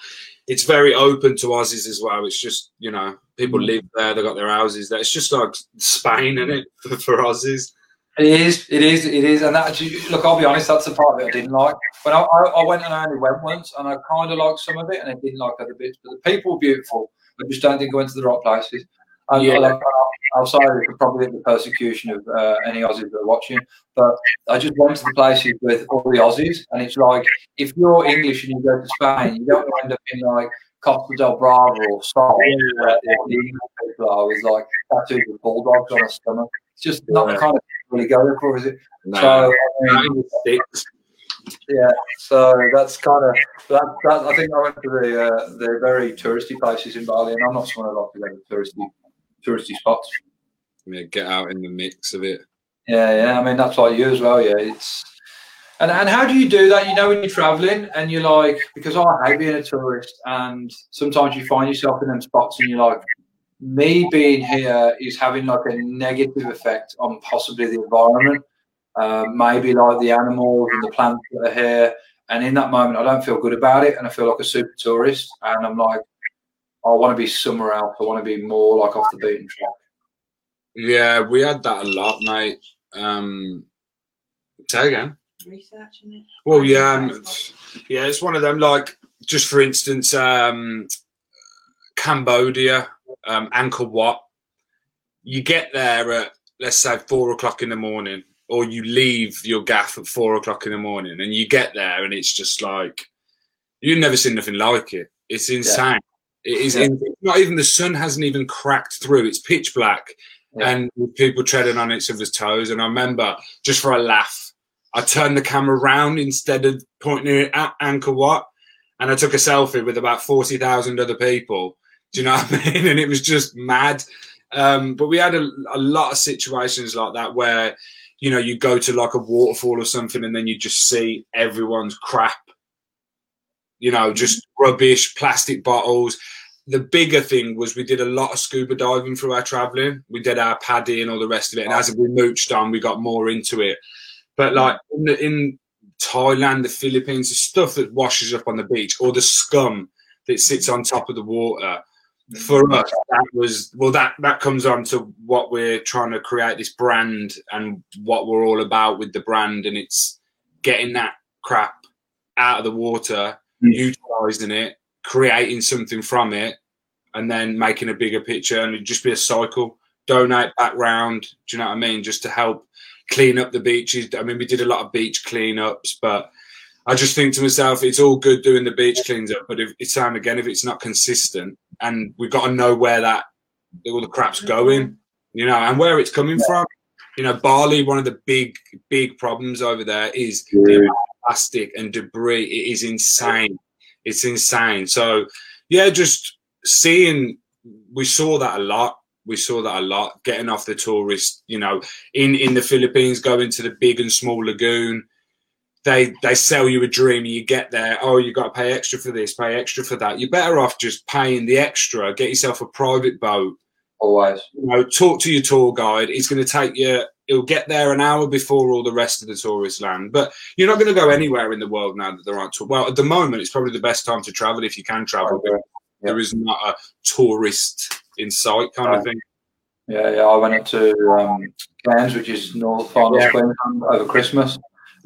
Speaker 2: it's very open to Aussies as well. It's just you know people live there, they got their houses there. It's just like Spain, isn't it, for, for Aussies?
Speaker 1: It is, it is, it is, and that look. I'll be honest, that's the part that I didn't like. But I, I, I went and I only went once, and I kind of liked some of it, and I didn't like other bits. But the people were beautiful. I just don't think I went to the right places. And yeah. like, outside of probably the persecution of uh, any Aussies that are watching, but I just went to the places with all the Aussies, and it's like if you're English and you go to Spain, you don't end up in like Costa del Bravo or Sol, yeah. the English people are with like tattoos with bulldogs on their stomach. It's just not yeah. the kind of really go for, is it? No. So, mean, yeah, so that's kind of that, that. I think I went to the uh, the very touristy places in Bali, and I'm not someone who like to go to touristy touristy spots.
Speaker 2: Yeah, get out in the mix of it.
Speaker 1: Yeah, yeah. I mean, that's like you as well. Yeah, it's and and how do you do that? You know, when you're traveling and you're like, because I hate being a tourist, and sometimes you find yourself in them spots and you're like, me being here is having like a negative effect on possibly the environment, uh, maybe like the animals and the plants that are here. And in that moment, I don't feel good about it, and I feel like a super tourist. And I'm like, I want to be somewhere else. I want to be more like off the beaten track.
Speaker 2: Yeah, we had that a lot, mate. Um, say again.
Speaker 3: Researching it.
Speaker 2: Well, yeah, um, yeah, it's one of them. Like, just for instance, um, Cambodia um, Angkor Wat. You get there at let's say four o'clock in the morning, or you leave your gaff at four o'clock in the morning, and you get there, and it's just like you've never seen nothing like it. It's insane. Yeah. It is yeah. in, not even the sun hasn't even cracked through. It's pitch black, yeah. and people treading on each other's toes. And I remember just for a laugh, I turned the camera around instead of pointing it at Angkor Wat, and I took a selfie with about forty thousand other people do you know what I mean? And it was just mad. Um, but we had a, a lot of situations like that where, you know, you go to like a waterfall or something and then you just see everyone's crap, you know, just mm-hmm. rubbish, plastic bottles. The bigger thing was we did a lot of scuba diving through our traveling. We did our PADI and all the rest of it. And as we mooched on, we got more into it. But mm-hmm. like in, the, in Thailand, the Philippines, the stuff that washes up on the beach or the scum that sits mm-hmm. on top of the water for us that was well that that comes on to what we're trying to create this brand and what we're all about with the brand. And it's getting that crap out of the water mm. utilizing it creating something from it and then making a bigger picture. And it just be a cycle. Donate back round do you know what i mean? Just to help clean up the beaches. I mean we did a lot of beach cleanups but I just think to myself, it's all good doing the beach cleans up, but if it's time again, if it's not consistent, and we've got to know where that all the crap's going, you know, and where it's coming from. You know, Bali, one of the big, big problems over there is the plastic and debris. It is insane. It's insane. So, yeah, just seeing, we saw that a lot. We saw that a lot. Getting off the tourist, you know, in in the Philippines, going to the big and small lagoon they they sell you a dream and you get there oh you got to pay extra for this pay extra for that. You're better off just paying the extra. Get yourself a private boat.
Speaker 1: Always.
Speaker 2: You know talk to your tour guide. It's going to take you it'll get there an hour before all the rest of the tourists land. But you're not going to go anywhere in the world now that there aren't well at the moment it's probably the best time to travel if you can travel but there is not a tourist in sight kind right. of thing.
Speaker 1: Yeah yeah i went up to um, cairns which is north far north yeah. over christmas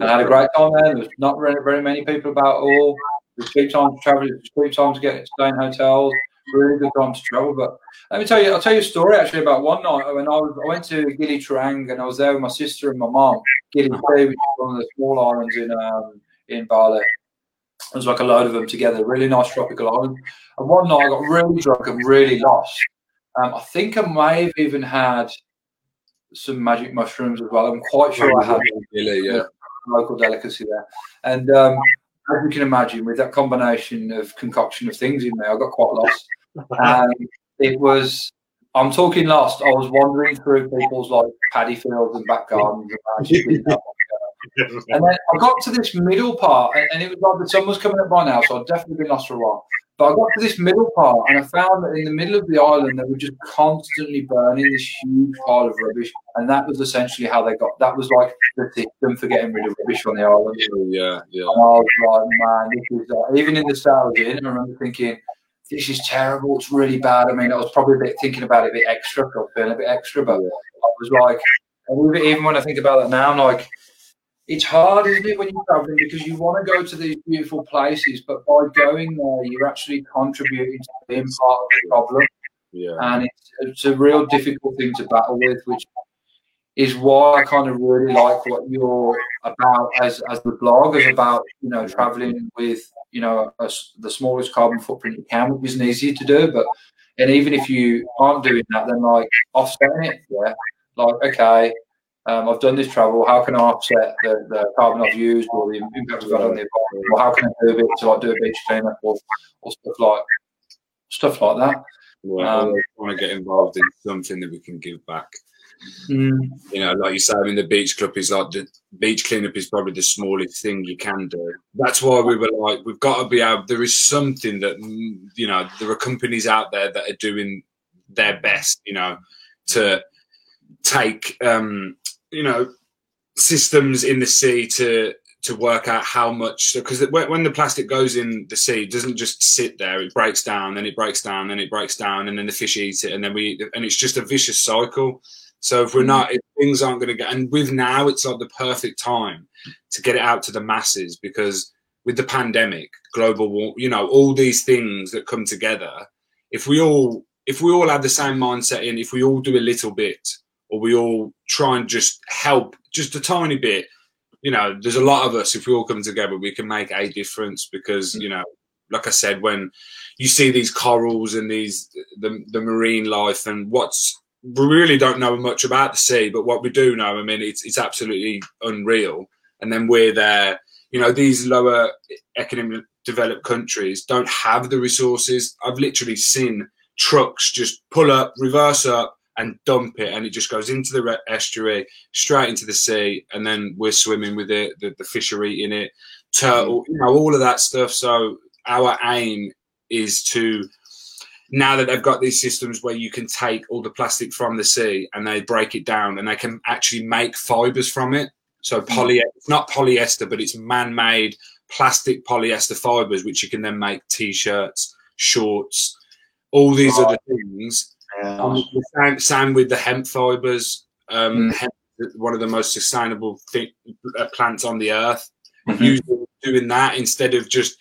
Speaker 1: I had a great time there. There's not very, very many people about at all. There's cheap time to travel. There's cheap time to get stay in hotels. Really good time to travel. But let me tell you, I'll tell you a story actually about one night when I, was, I went to Gili Trawangan and I was there with my sister and my mom. Gili Tree, which is one of the small islands in um, in Bali. It was like a load of them together, really nice tropical island. And one night I got really drunk and really lost. Um, I think I may have even had some magic mushrooms as well. I'm quite sure I had.
Speaker 2: Really, yeah
Speaker 1: local delicacy there. And um, as you can imagine, with that combination of concoction of things in there, I got quite lost. and it was, I'm talking lost. I was wandering through people's like paddy fields and back gardens. And, and then I got to this middle part, and, and it was like the sun was coming up by now, so I'd definitely been lost for a while. But I got to this middle part, and I found that in the middle of the island, they were just constantly burning this huge pile of rubbish, and that was essentially how they got. That was like the system for getting rid of rubbish on the island.
Speaker 2: Yeah, yeah.
Speaker 1: And I was like, man, this is like, even in the start I was I remember thinking, this is terrible. It's really bad. I mean, I was probably a bit thinking about it a bit extra, feeling a bit extra, but I was like, even when I think about that now, I'm like it's hard, isn't it, when you're traveling because you want to go to these beautiful places, but by going there, you're actually contributing to being part of the problem.
Speaker 2: Yeah.
Speaker 1: And it's, it's a real difficult thing to battle with, which is why I kind of really like what you're about as, as the blog is about, you know, traveling with, you know, a, the smallest carbon footprint you can, which isn't easy to do. But, and even if you aren't doing that, then like offsetting it, yeah, like, okay, um, I've done this travel. How can I offset the, the carbon I've used or the impact I've got on the environment? Or how can I do a bit to like do a beach cleanup or, or stuff like stuff like that?
Speaker 2: Yeah, um, want to get involved in something that we can give back.
Speaker 1: Mm.
Speaker 2: You know, like you say, I mean, the beach club is like the beach cleanup is probably the smallest thing you can do. That's why we were like, we've got to be able. There is something that you know, there are companies out there that are doing their best. You know, to take um, you know systems in the sea to to work out how much because when the plastic goes in the sea it doesn't just sit there it breaks down then it breaks down then it breaks down and then the fish eat it and then we and it's just a vicious cycle. So if we're hmm. not if things aren't going to get and with now it's like the perfect time to get it out to the masses because with the pandemic global war you know all these things that come together if we all if we all have the same mindset in if we all do a little bit or we all try and just help just a tiny bit. You know there's a lot of us if we all come together we can make a difference because mm. you know like i said when you see these corals and these the, the marine life and what's we really don't know much about the sea but what we do know i mean it's, it's absolutely unreal. And then we're there you know these lower economic developed countries don't have the resources. I've literally seen trucks just pull up reverse up and dump it, and it just goes into the estuary, straight into the sea, and then we're swimming with it. The, the fish are eating it, turtle, you know, all of that stuff. So our aim is to now that they've got these systems where you can take all the plastic from the sea and they break it down and they can actually make fibers from it. So mm. poly, it's not polyester, but it's man-made plastic polyester fibers, which you can then make t-shirts, shorts, all these other things um, same, same, with the hemp fibers. Um, mm. hemp, one of the most sustainable uh, plants on the earth. Mm-hmm. Using, doing that instead of just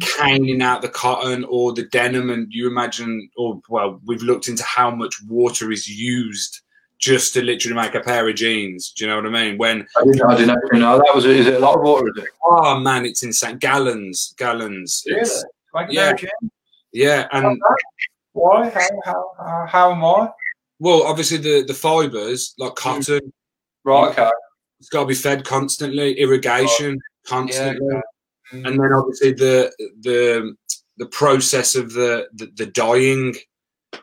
Speaker 2: caning out the cotton or the denim. And you imagine, or well, we've looked into how much water is used just to literally make a pair of jeans. Do you know what I mean? When
Speaker 1: I didn't, I didn't know that was. Is it a lot of water? Is it?
Speaker 2: Oh man, it's insane. Gallons, gallons.
Speaker 1: Really?
Speaker 2: Like yeah, yeah, and
Speaker 1: why? How? How? How, how am I?
Speaker 2: Well, obviously the the fibers like mm. cotton.
Speaker 1: Right. Okay.
Speaker 2: It's got to be fed constantly. Irrigation right. constantly, yeah, and then obviously the the the process of the, the the dyeing.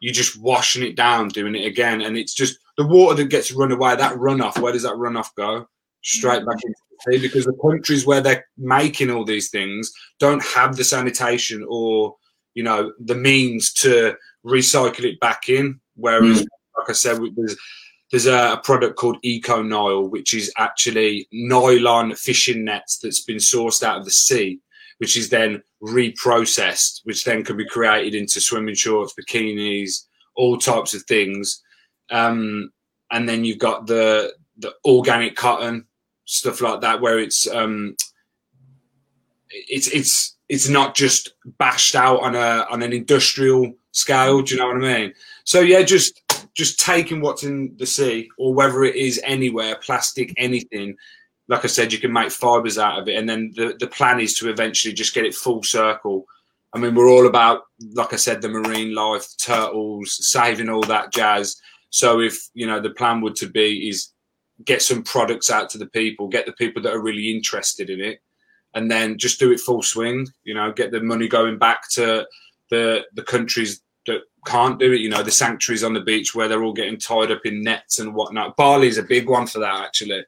Speaker 2: You're just washing it down, doing it again, and it's just the water that gets run away. That runoff, where does that runoff go? Straight back into the sea because the countries where they're making all these things don't have the sanitation or you know the means to recycle it back in. Whereas, mm. like I said, there's there's a, product called Econyl, which is actually nylon fishing nets that's been sourced out of the sea, which is then reprocessed, which then can be created into swimming shorts, bikinis, all types of things. Um, and then you've got the the organic cotton stuff like that, where it's um, it's it's it's not just bashed out on a on an industrial scale. Do you know what I mean? So yeah, just just taking what's in the sea or whether it is anywhere, plastic, anything. Like I said, you can make fibers out of it, and then the the plan is to eventually just get it full circle. I mean, we're all about, like I said, the marine life, turtles, saving all that jazz. So if you know the plan would to be is get some products out to the people, get the people that are really interested in it, and then just do it full swing. You know, get the money going back to the the countries that can't do it. You know, the sanctuaries on the beach where they're all getting tied up in nets and whatnot. Bali's a big one for that actually.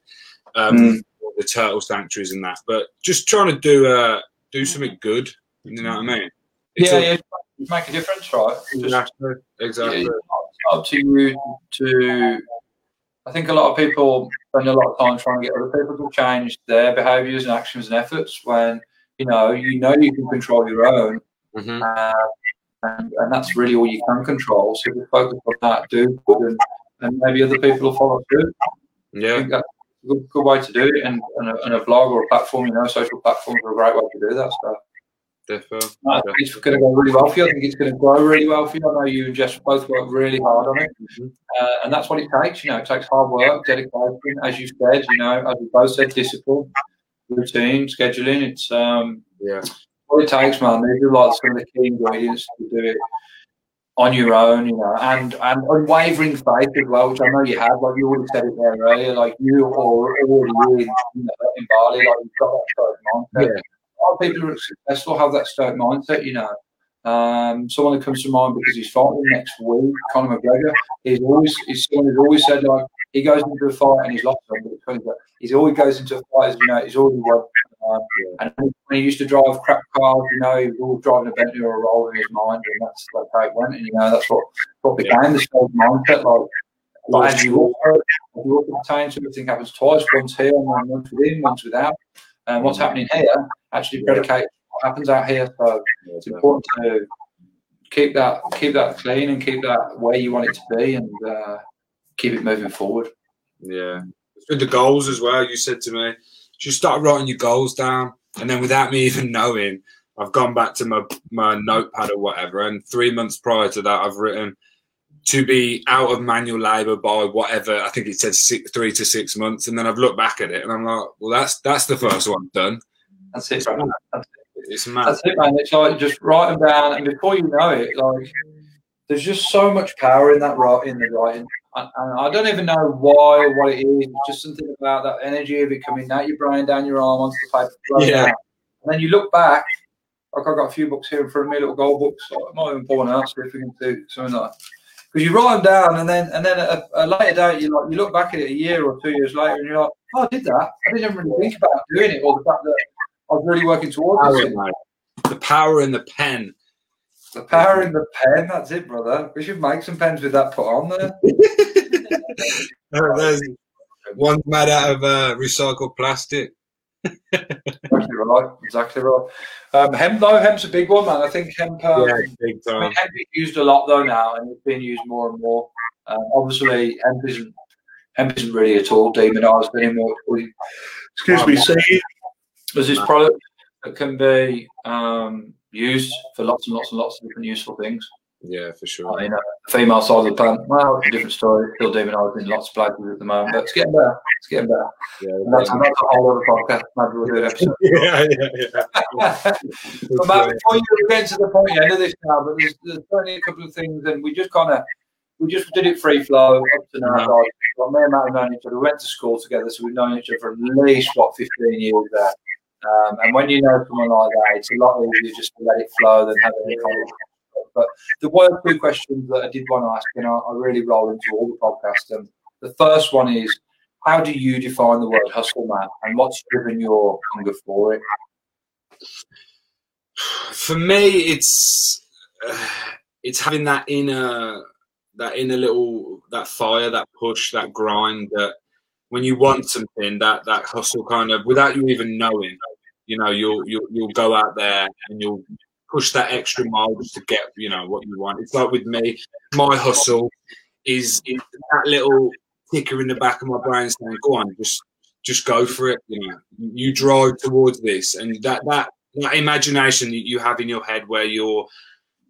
Speaker 2: Um, mm. The turtle sanctuaries and that, but just trying to do uh do something good. You know what I mean?
Speaker 1: It's yeah, a, yeah, make a difference, right?
Speaker 2: Exactly. exactly. Yeah,
Speaker 1: up to you to. I think a lot of people spend a lot of time trying to get other people to change their behaviours and actions and efforts when you know you know you can control your own, mm-hmm. uh, and, and, that's really all you can control. So just focus on that, do good, and, and maybe other people will follow through.
Speaker 2: Yeah,
Speaker 1: that's a good, good way to do it, and, and, a, and a blog or a platform, you know, social platforms are a great way to do that stuff.
Speaker 2: Defo.
Speaker 1: It's going to go really well for you. I think it's going to grow really well for you. I know you and Jess both work really hard on it, mm-hmm. uh, and that's what it takes. You know, it takes hard work, dedication, as you said. You know, as we both said, discipline, routine, scheduling. It's um,
Speaker 2: yeah,
Speaker 1: what it takes, man. These are like some of the key ingredients to do it on your own. You know, and and unwavering faith as well, which I know you have. Like you already said it there earlier. Like you are already really in, in Bali. Like you've got that mindset. Yeah lot of people who are successful have that stoic mindset, you know. Um, someone that comes to mind because he's fighting next week, Conor McGregor. He's always he's someone who's always said like he goes into a fight and he's lost but he's always goes into a fight as you know he's already won. Um, and when he used to drive crap cars, you know, he was always driving a Bentley or a Roll in his mind, and that's like how it went. And you know, that's what what became the stoic mindset. Like, like as you walk, you walk the time, everything happens twice, once here and once within, once without. And what's happening here actually predicate what happens out here. So it's important to keep that keep that clean and keep that where you want it to be, and uh, keep it moving forward.
Speaker 2: Yeah, with the goals as well. You said to me, just start writing your goals down, and then without me even knowing, I've gone back to my my notepad or whatever, and three months prior to that, I've written to be out of manual labour by whatever I think it said six, three to six months, and then I've looked back at it and I'm like, well, that's that's the first one done.
Speaker 1: That's it, man. That's
Speaker 2: it. It's mad.
Speaker 1: That's it, man. It's like just write them down, and before you know it, like there's just so much power in that in the writing. And I don't even know why or what it is. It's just something about that energy of it coming out your brain, down your arm, onto the paper. Yeah. Out. And then you look back, like I've got a few books here in front of me, little gold books. I might even pull one out, see if we can do something like that because you write them down and then and then a, a later date you like you look back at it a year or two years later and you're like, oh, I did that. I didn't really think about doing it or the fact that I was really working towards it.
Speaker 2: The power in the pen.
Speaker 1: The power in the pen. That's it, brother. We should make some pens with that put on there.
Speaker 2: There's one's made out of uh, recycled plastic
Speaker 1: exactly right. Exactly right. Um, hemp though, hemp's a big one, man. I think hemp. Um, yeah, big time. I mean, hemp is used a lot though now, and it's being used more and more. Um, obviously, hemp isn't hemp isn't really at all demonized anymore. Excuse me, see, there's this product that can be um, used for lots and lots and lots of different useful things.
Speaker 2: Yeah, for sure.
Speaker 1: I mean, female side of the plant, well, it's a different story. Still demonised in lots of places at the moment, but it's getting better. It's getting better. Yeah, that's, that's a whole other podcast. Maybe we'll do an episode.
Speaker 2: yeah, yeah, yeah.
Speaker 1: but Matt, before you get to the point end of this now, but there's, there's certainly a couple of things, and we just kind of we just did it free flow up to now. Like, well, me and Matt have known each other. We went to school together, so we've known each other for at least what 15 years there. Um, and when you know someone like that, it's a lot easier just to let it flow than having kind of but there were two questions that I did want to ask, and I, I really roll into all the podcasts. And the first one is, how do you define the word hustle, Matt, and what's driven your hunger for it?
Speaker 2: For me, it's uh, it's having that inner that inner little that fire, that push, that grind. That when you want something, that that hustle kind of without you even knowing, you know, you'll you'll you'll go out there and you'll push that extra mile just to get you know what you want. It's like with me, my hustle is, is that little ticker in the back of my brain saying, "Go on, just just go for it." You know, you drive towards this, and that that that imagination that you have in your head where you're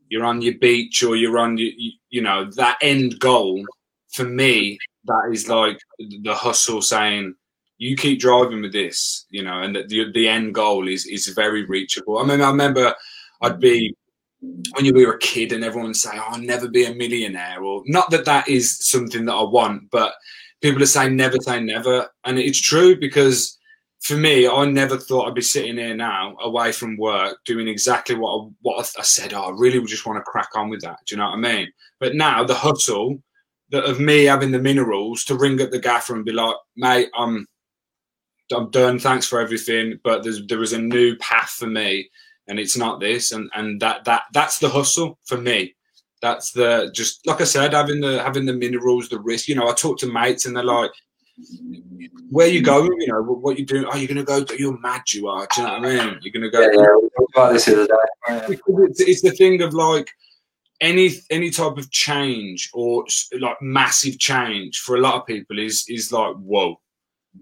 Speaker 2: you're on your beach or you're on your you, know that end goal. For me, that is like the hustle saying you keep driving with this, you know, and the, the end goal is is very reachable. I mean, I remember I'd be when you were a kid and everyone say, oh, I'll never be a millionaire. Or not that that is something that I want, but people are saying never say never. And it's true because for me, I never thought I'd be sitting here now, away from work, doing exactly what I, what I said. Oh, I really just want to crack on with that. Do you know what I mean? But now the hustle that of me having the minerals to ring up the gaffer and be like, mate, I'm I'm done. Thanks for everything, but there's was a new path for me, and it's not this, and and that that that's the hustle for me. That's the just like I said, having the having the minerals, the risk. You know, I talk to mates and they're like, where you going? You know, what, what you doing? Oh, you're gonna go? You're mad. You are. Do you know what I mean? You're gonna go.
Speaker 1: Yeah, yeah. This day.
Speaker 2: It's, it's the thing of like any any type of change or like massive change for a lot of people is is like whoa.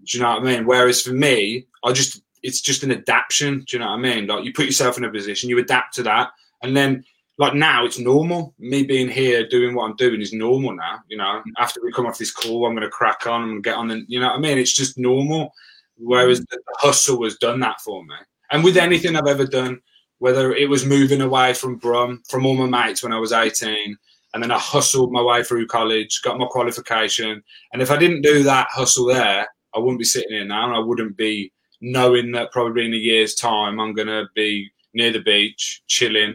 Speaker 2: Do you know what I mean? Whereas for me, I just it's just an adaptation. Do you know what I mean? Like you put yourself in a position, you adapt to that, and then like now it's normal. Me being here doing what I'm doing is normal now. You know, after we come off this call, I'm gonna crack on and get on, and you know what I mean. It's just normal. Whereas mm. the hustle has done that for me, and with anything I've ever done, whether it was moving away from Brum, from all my mates when I was 18, and then I hustled my way through college, got my qualification, and if I didn't do that hustle there, I wouldn't be sitting here now, and I wouldn't be knowing that probably in a year's time I'm gonna be near the beach, chilling.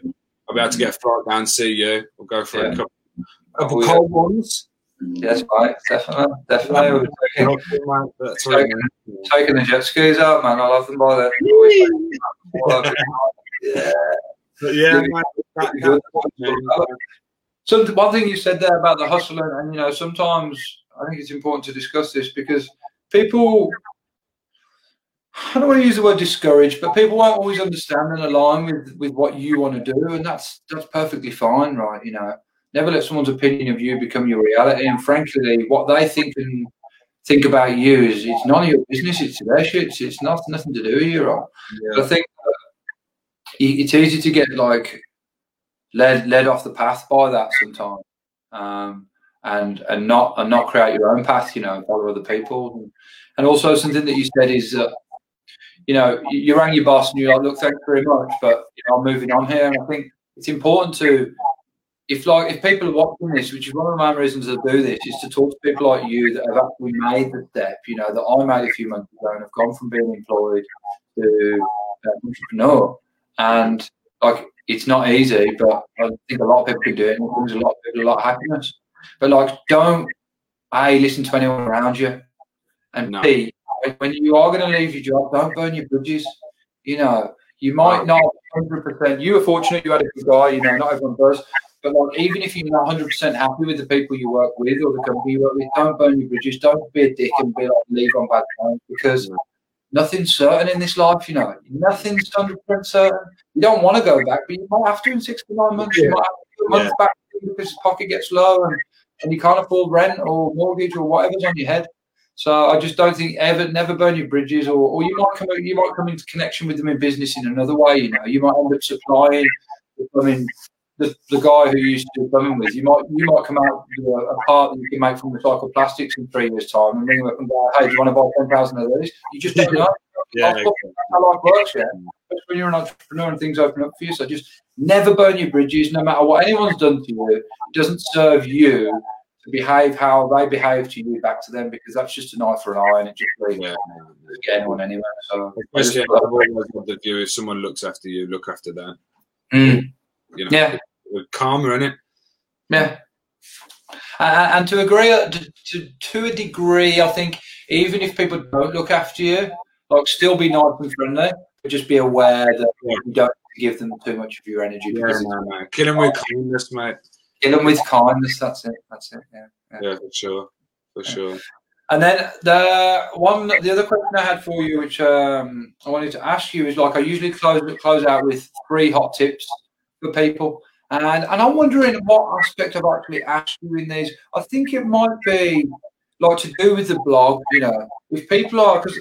Speaker 2: I'll be able to get a flight down, see you, we'll go for
Speaker 1: Yeah.
Speaker 2: a couple, couple
Speaker 1: Oh, yeah.
Speaker 2: cold ones.
Speaker 1: Yes, right. Definitely, definitely. We're taking,
Speaker 2: That's what I
Speaker 1: taking the jet skis out, man. I love them by the. yeah.
Speaker 2: But yeah,
Speaker 1: Yeah.
Speaker 2: man, that-
Speaker 1: Good.
Speaker 2: that-
Speaker 1: Some one thing you said there about the hustle, and, and you know, sometimes I think it's important to discuss this because people. I don't want to use the word discouraged, but people won't always understand and align with, with what you want to do, and that's that's perfectly fine, right? You know, never let someone's opinion of you become your reality. And frankly, what they think and think about you is it's none of your business. It's their shit. It's, it's not nothing to do with you, right? I think that it's easy to get like led led off the path by that sometimes, um, and and not and not create your own path. You know, follow other people. And also something that you said is that you know you, rang your boss and you're like, look, thanks very much, but you know, I'm moving on here. And I think it's important to if like if people are watching this, which is one of the main reasons I do this, is to talk to people like you that have actually made the step. You know, that I made a few months ago and have gone from being employed to uh, entrepreneur, and like it's not easy, but I think a lot of people can do it, and it brings a lot of people a lot of happiness. But like, don't a listen to anyone around you, and
Speaker 2: No.
Speaker 1: b when- you are going to leave your job, don't burn your bridges. You know, you might not hundred percent. You were fortunate; you had a good guy. You know, not everyone does. But like, even if you're not hundred percent happy with the people you work with or the company you work with, don't burn your bridges. Don't be a dick and be like leave on bad terms because nothing's certain in this life. You know, nothing's hundred percent certain. You don't want to go back, but you might have to in six to nine months. You might have to do a month back because the pocket gets low and, and you can't afford rent or mortgage or whatever's on your head. So I just don't think ever, never burn your bridges, or, or you might come, you might come into connection with them in business in another way. You know, you might end up supplying. I mean, the, the guy who you used to do plumbing with, you might you might come out with a, a part that you can make from recycled plastics in three years' time, and ring them up and go, "Hey, do you want to buy ten thousand of these?" You just don't know.
Speaker 2: Yeah,
Speaker 1: Of how life works, yeah. When you're an entrepreneur and things open up for you, so just never burn your bridges, no matter what anyone's done to you. It doesn't serve you to behave how they behave to you back to them because that's just an eye for an eye and it just really
Speaker 2: yeah.
Speaker 1: get anyone anywhere. So
Speaker 2: Especially, I've always had the view: if someone looks after you, look after them.
Speaker 1: Mm,
Speaker 2: You know,
Speaker 1: yeah,
Speaker 2: with karma in it.
Speaker 1: yeah. And, and to agree, to, to to a degree, I think even if people don't look after you, like still be nice and friendly, but just be aware that
Speaker 2: Yeah.
Speaker 1: you don't give them too much of your energy
Speaker 2: Yeah, no, no. Kill him with kindness, mate.
Speaker 1: Kill them with kindness. That's it. That's it. Yeah. yeah.
Speaker 2: Yeah, for sure, for sure.
Speaker 1: And then the one, the other question I had for you, which um, I wanted to ask you, is like I usually close close out with three hot tips for people, and and I'm wondering what aspect I've actually asked you in these. I think it might be like to do with the blog. You know, if people are because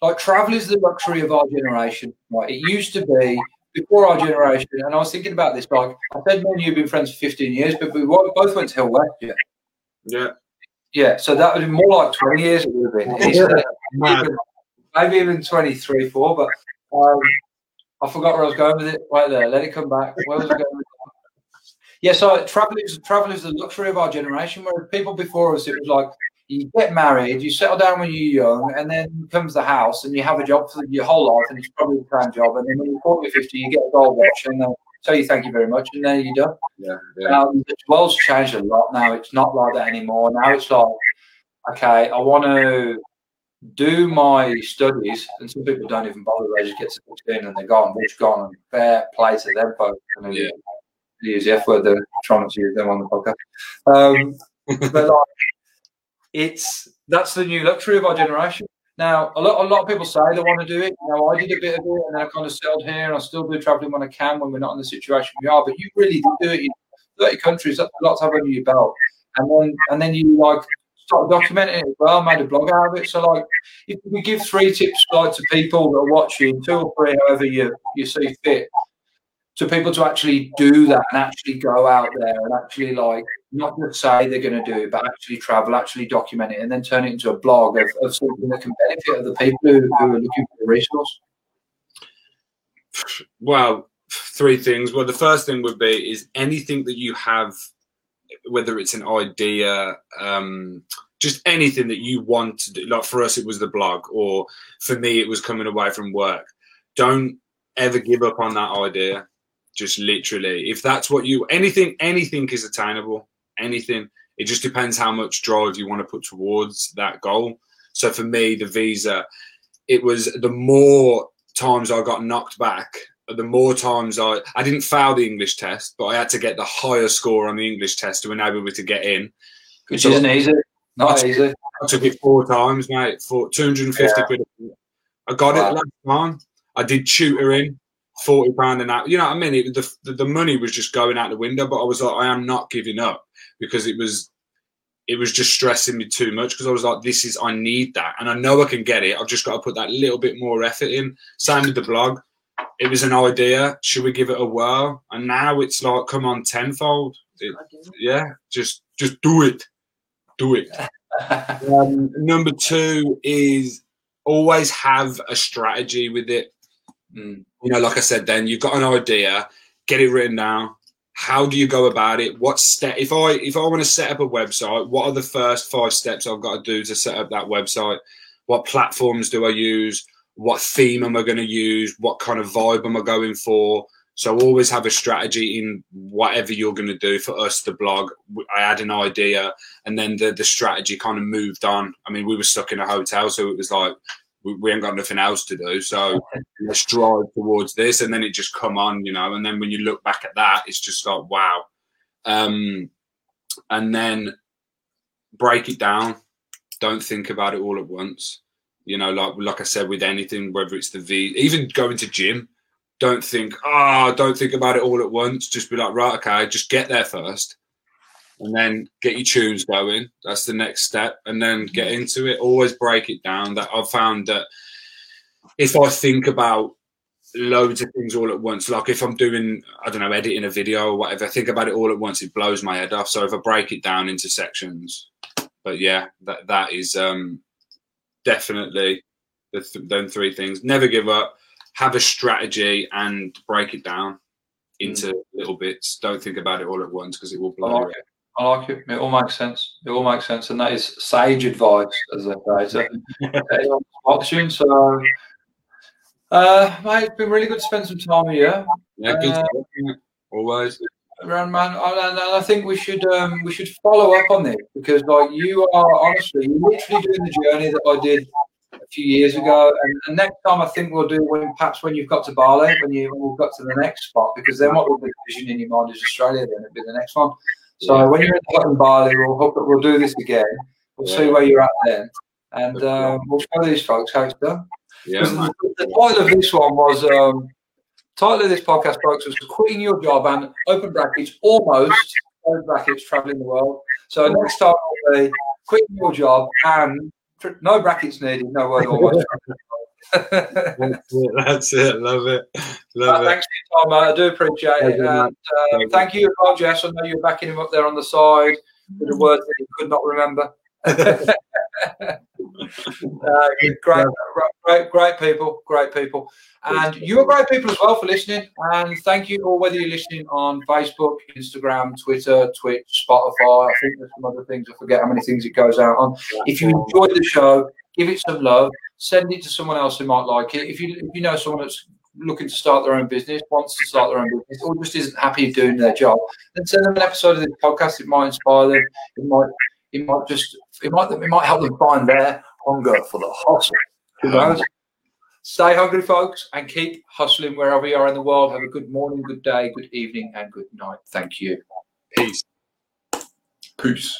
Speaker 1: like travel is the luxury of our generation. Right, it used to be before our generation, and I was thinking about this. Like I said, me and you've been friends for 15 years, but we both went to Hill West. Yeah.
Speaker 2: Yeah,
Speaker 1: Yeah, so that would be more like 20 years it would have been. It's, uh, maybe even 23, 4, but um, I forgot where I was going with it. Right there, let it come back. Where was I going with it? Yeah, so travel is, travel is the luxury of our generation, whereas people before us, it was like, you get married, you settle down when you're young, and then comes the house, and you have a job for your whole life, and it's probably the same job. And then when you're 40, 50, you get a gold watch, and they'll tell you thank you very much, and then you're done.
Speaker 2: Yeah, yeah.
Speaker 1: The world's changed a lot now. It's not like that anymore. Now it's like, okay, I want to do my studies, and some people don't even bother. They just get to 16 and they're gone. They're gone. And fair play to them folks. And
Speaker 2: Yeah.
Speaker 1: Use the F word. They're trying to use them on the podcast. Um, but like, it's that's the new luxury of our generation. Now, a lot, a lot of people say they want to do it. Now, I did a bit of it, and then I kind of settled here, and I still do traveling when I can when we're not in the situation we are. But you really do it in 30 countries. That's a under your belt. And then, and then you like start documenting it as well. Made a blog out of it. So, like, if we give three tips, like to people that are watching, two or three, however you you see fit, to people to actually do that and actually go out there and actually like not just say they're going to do it, but actually travel, actually document it, and then turn it into a blog of, of something that can benefit other people who, who are looking for a resource.
Speaker 2: Well, three things. Well, the first thing would be is anything that you have, whether it's an idea, um, just anything that you want to do. Like for us, it was the blog, or for me, it was coming away from work. Don't ever give up on that idea. Just literally, if that's what you anything, anything is attainable. Anything. It just depends how much drive you want to put towards that goal. So for me, the visa, it was the more times I got knocked back, the more times I I didn't fail the English test, but I had to get the higher score on the English test to enable me to get in.
Speaker 1: Which isn't easy. Not easy.
Speaker 2: I took it four times, mate, for 250
Speaker 1: Yeah.
Speaker 2: quid. I got
Speaker 1: Wow.
Speaker 2: it last time. I did tutoring, 40 pound an hour. You know what I mean? It, the, the money was just going out the window, but I was like, I am not giving up because it was it was just stressing me too much because I was like, this is, I need that. And I know I can get it. I've just got to put that little bit more effort in. Same with the blog. It was an idea. Should we give it a whirl? And now it's like, come on, tenfold. It, yeah, just just do it. Do it. Um, number two is always have a strategy with it.
Speaker 1: Mm.
Speaker 2: You know, like I said, then you've got an idea, get it written down. How do you go about it? What step? If I if I want to set up a website, what are the first five steps I've got to do to set up that website? What platforms do I use? What theme am I going to use? What kind of vibe am I going for? So always have a strategy in whatever you're going to do. For us, the blog, I had an idea, and then the the strategy kind of moved on. I mean, we were stuck in a hotel, so it was like we, we ain't got nothing else to do. So let's drive towards this, and then it just come on, you know. And then when you look back at that, it's just like wow. Um, and then break it down. Don't think about it all at once. You know, like like I said, with anything, whether it's the V, even going to gym, don't think, ah, don't think about it all at once. Just be like, right, okay, just get there first, and then get your tunes going. That's the next step, and then get into it. Always break it down. That I've found that if I think about loads of things all at once, like if I'm doing, I don't know, editing a video or whatever, I think about it all at once, it blows my head off. So if I break it down into sections, but yeah, that that is um definitely the th- them three things. Never give up. Have a strategy and break it down into little bits. Don't think about it all at once because it will blow
Speaker 1: I
Speaker 2: your
Speaker 1: like it. I like it. It all makes sense. It all makes sense, and that is sage advice, as they say. So, watching, so uh, mate, it's been really good to spend some time you.
Speaker 2: Yeah, good
Speaker 1: Uh,
Speaker 2: stuff, isn't it? always.
Speaker 1: Around man, and I think we should um, we should follow up on this because like you are honestly you're literally doing the journey that I did a few years ago, and, and next time I think we'll do when perhaps when you've got to Bali, when you when you've got to the next spot, because then what will be the vision in your mind is Australia, then it'll be the next one. So
Speaker 2: Yeah.
Speaker 1: when you're in Bali, we'll hope that we'll do this again. We'll see where you're at then, and um, we'll show these folks how it's done.
Speaker 2: Yeah,
Speaker 1: the, the title of this one was um, title of this podcast, folks, was quitting your job and open brackets almost open brackets traveling the world. So next time will be quitting your job and no brackets needed, no word almost.
Speaker 2: That's it. That's it. Love it. Love it.
Speaker 1: Thanks for your time, mate. I do appreciate
Speaker 2: Thank
Speaker 1: it.
Speaker 2: you,
Speaker 1: And, uh,
Speaker 2: Thank you.
Speaker 1: thank you, as well, Jess. I know you're backing him up there on the side with the words that he could not remember. uh, great, great, great people, great people, and you're great people as well for listening. And thank you all, whether you're listening on Facebook, Instagram, Twitter, Twitch, Spotify. I think there's some other things. I forget how many things it goes out on. If you enjoy the show, give it some love. Send it to someone else who might like it. If you if you know someone that's looking to start their own business, wants to start their own business, or just isn't happy doing their job, then send them an episode of this podcast. It might inspire them. It might it might just it might it might help them find their hunger for the hustle. Stay hungry, folks, and keep hustling wherever you are in the world. Have a good morning, good day, good evening, and good night. Thank you.
Speaker 2: Peace.
Speaker 1: Peace.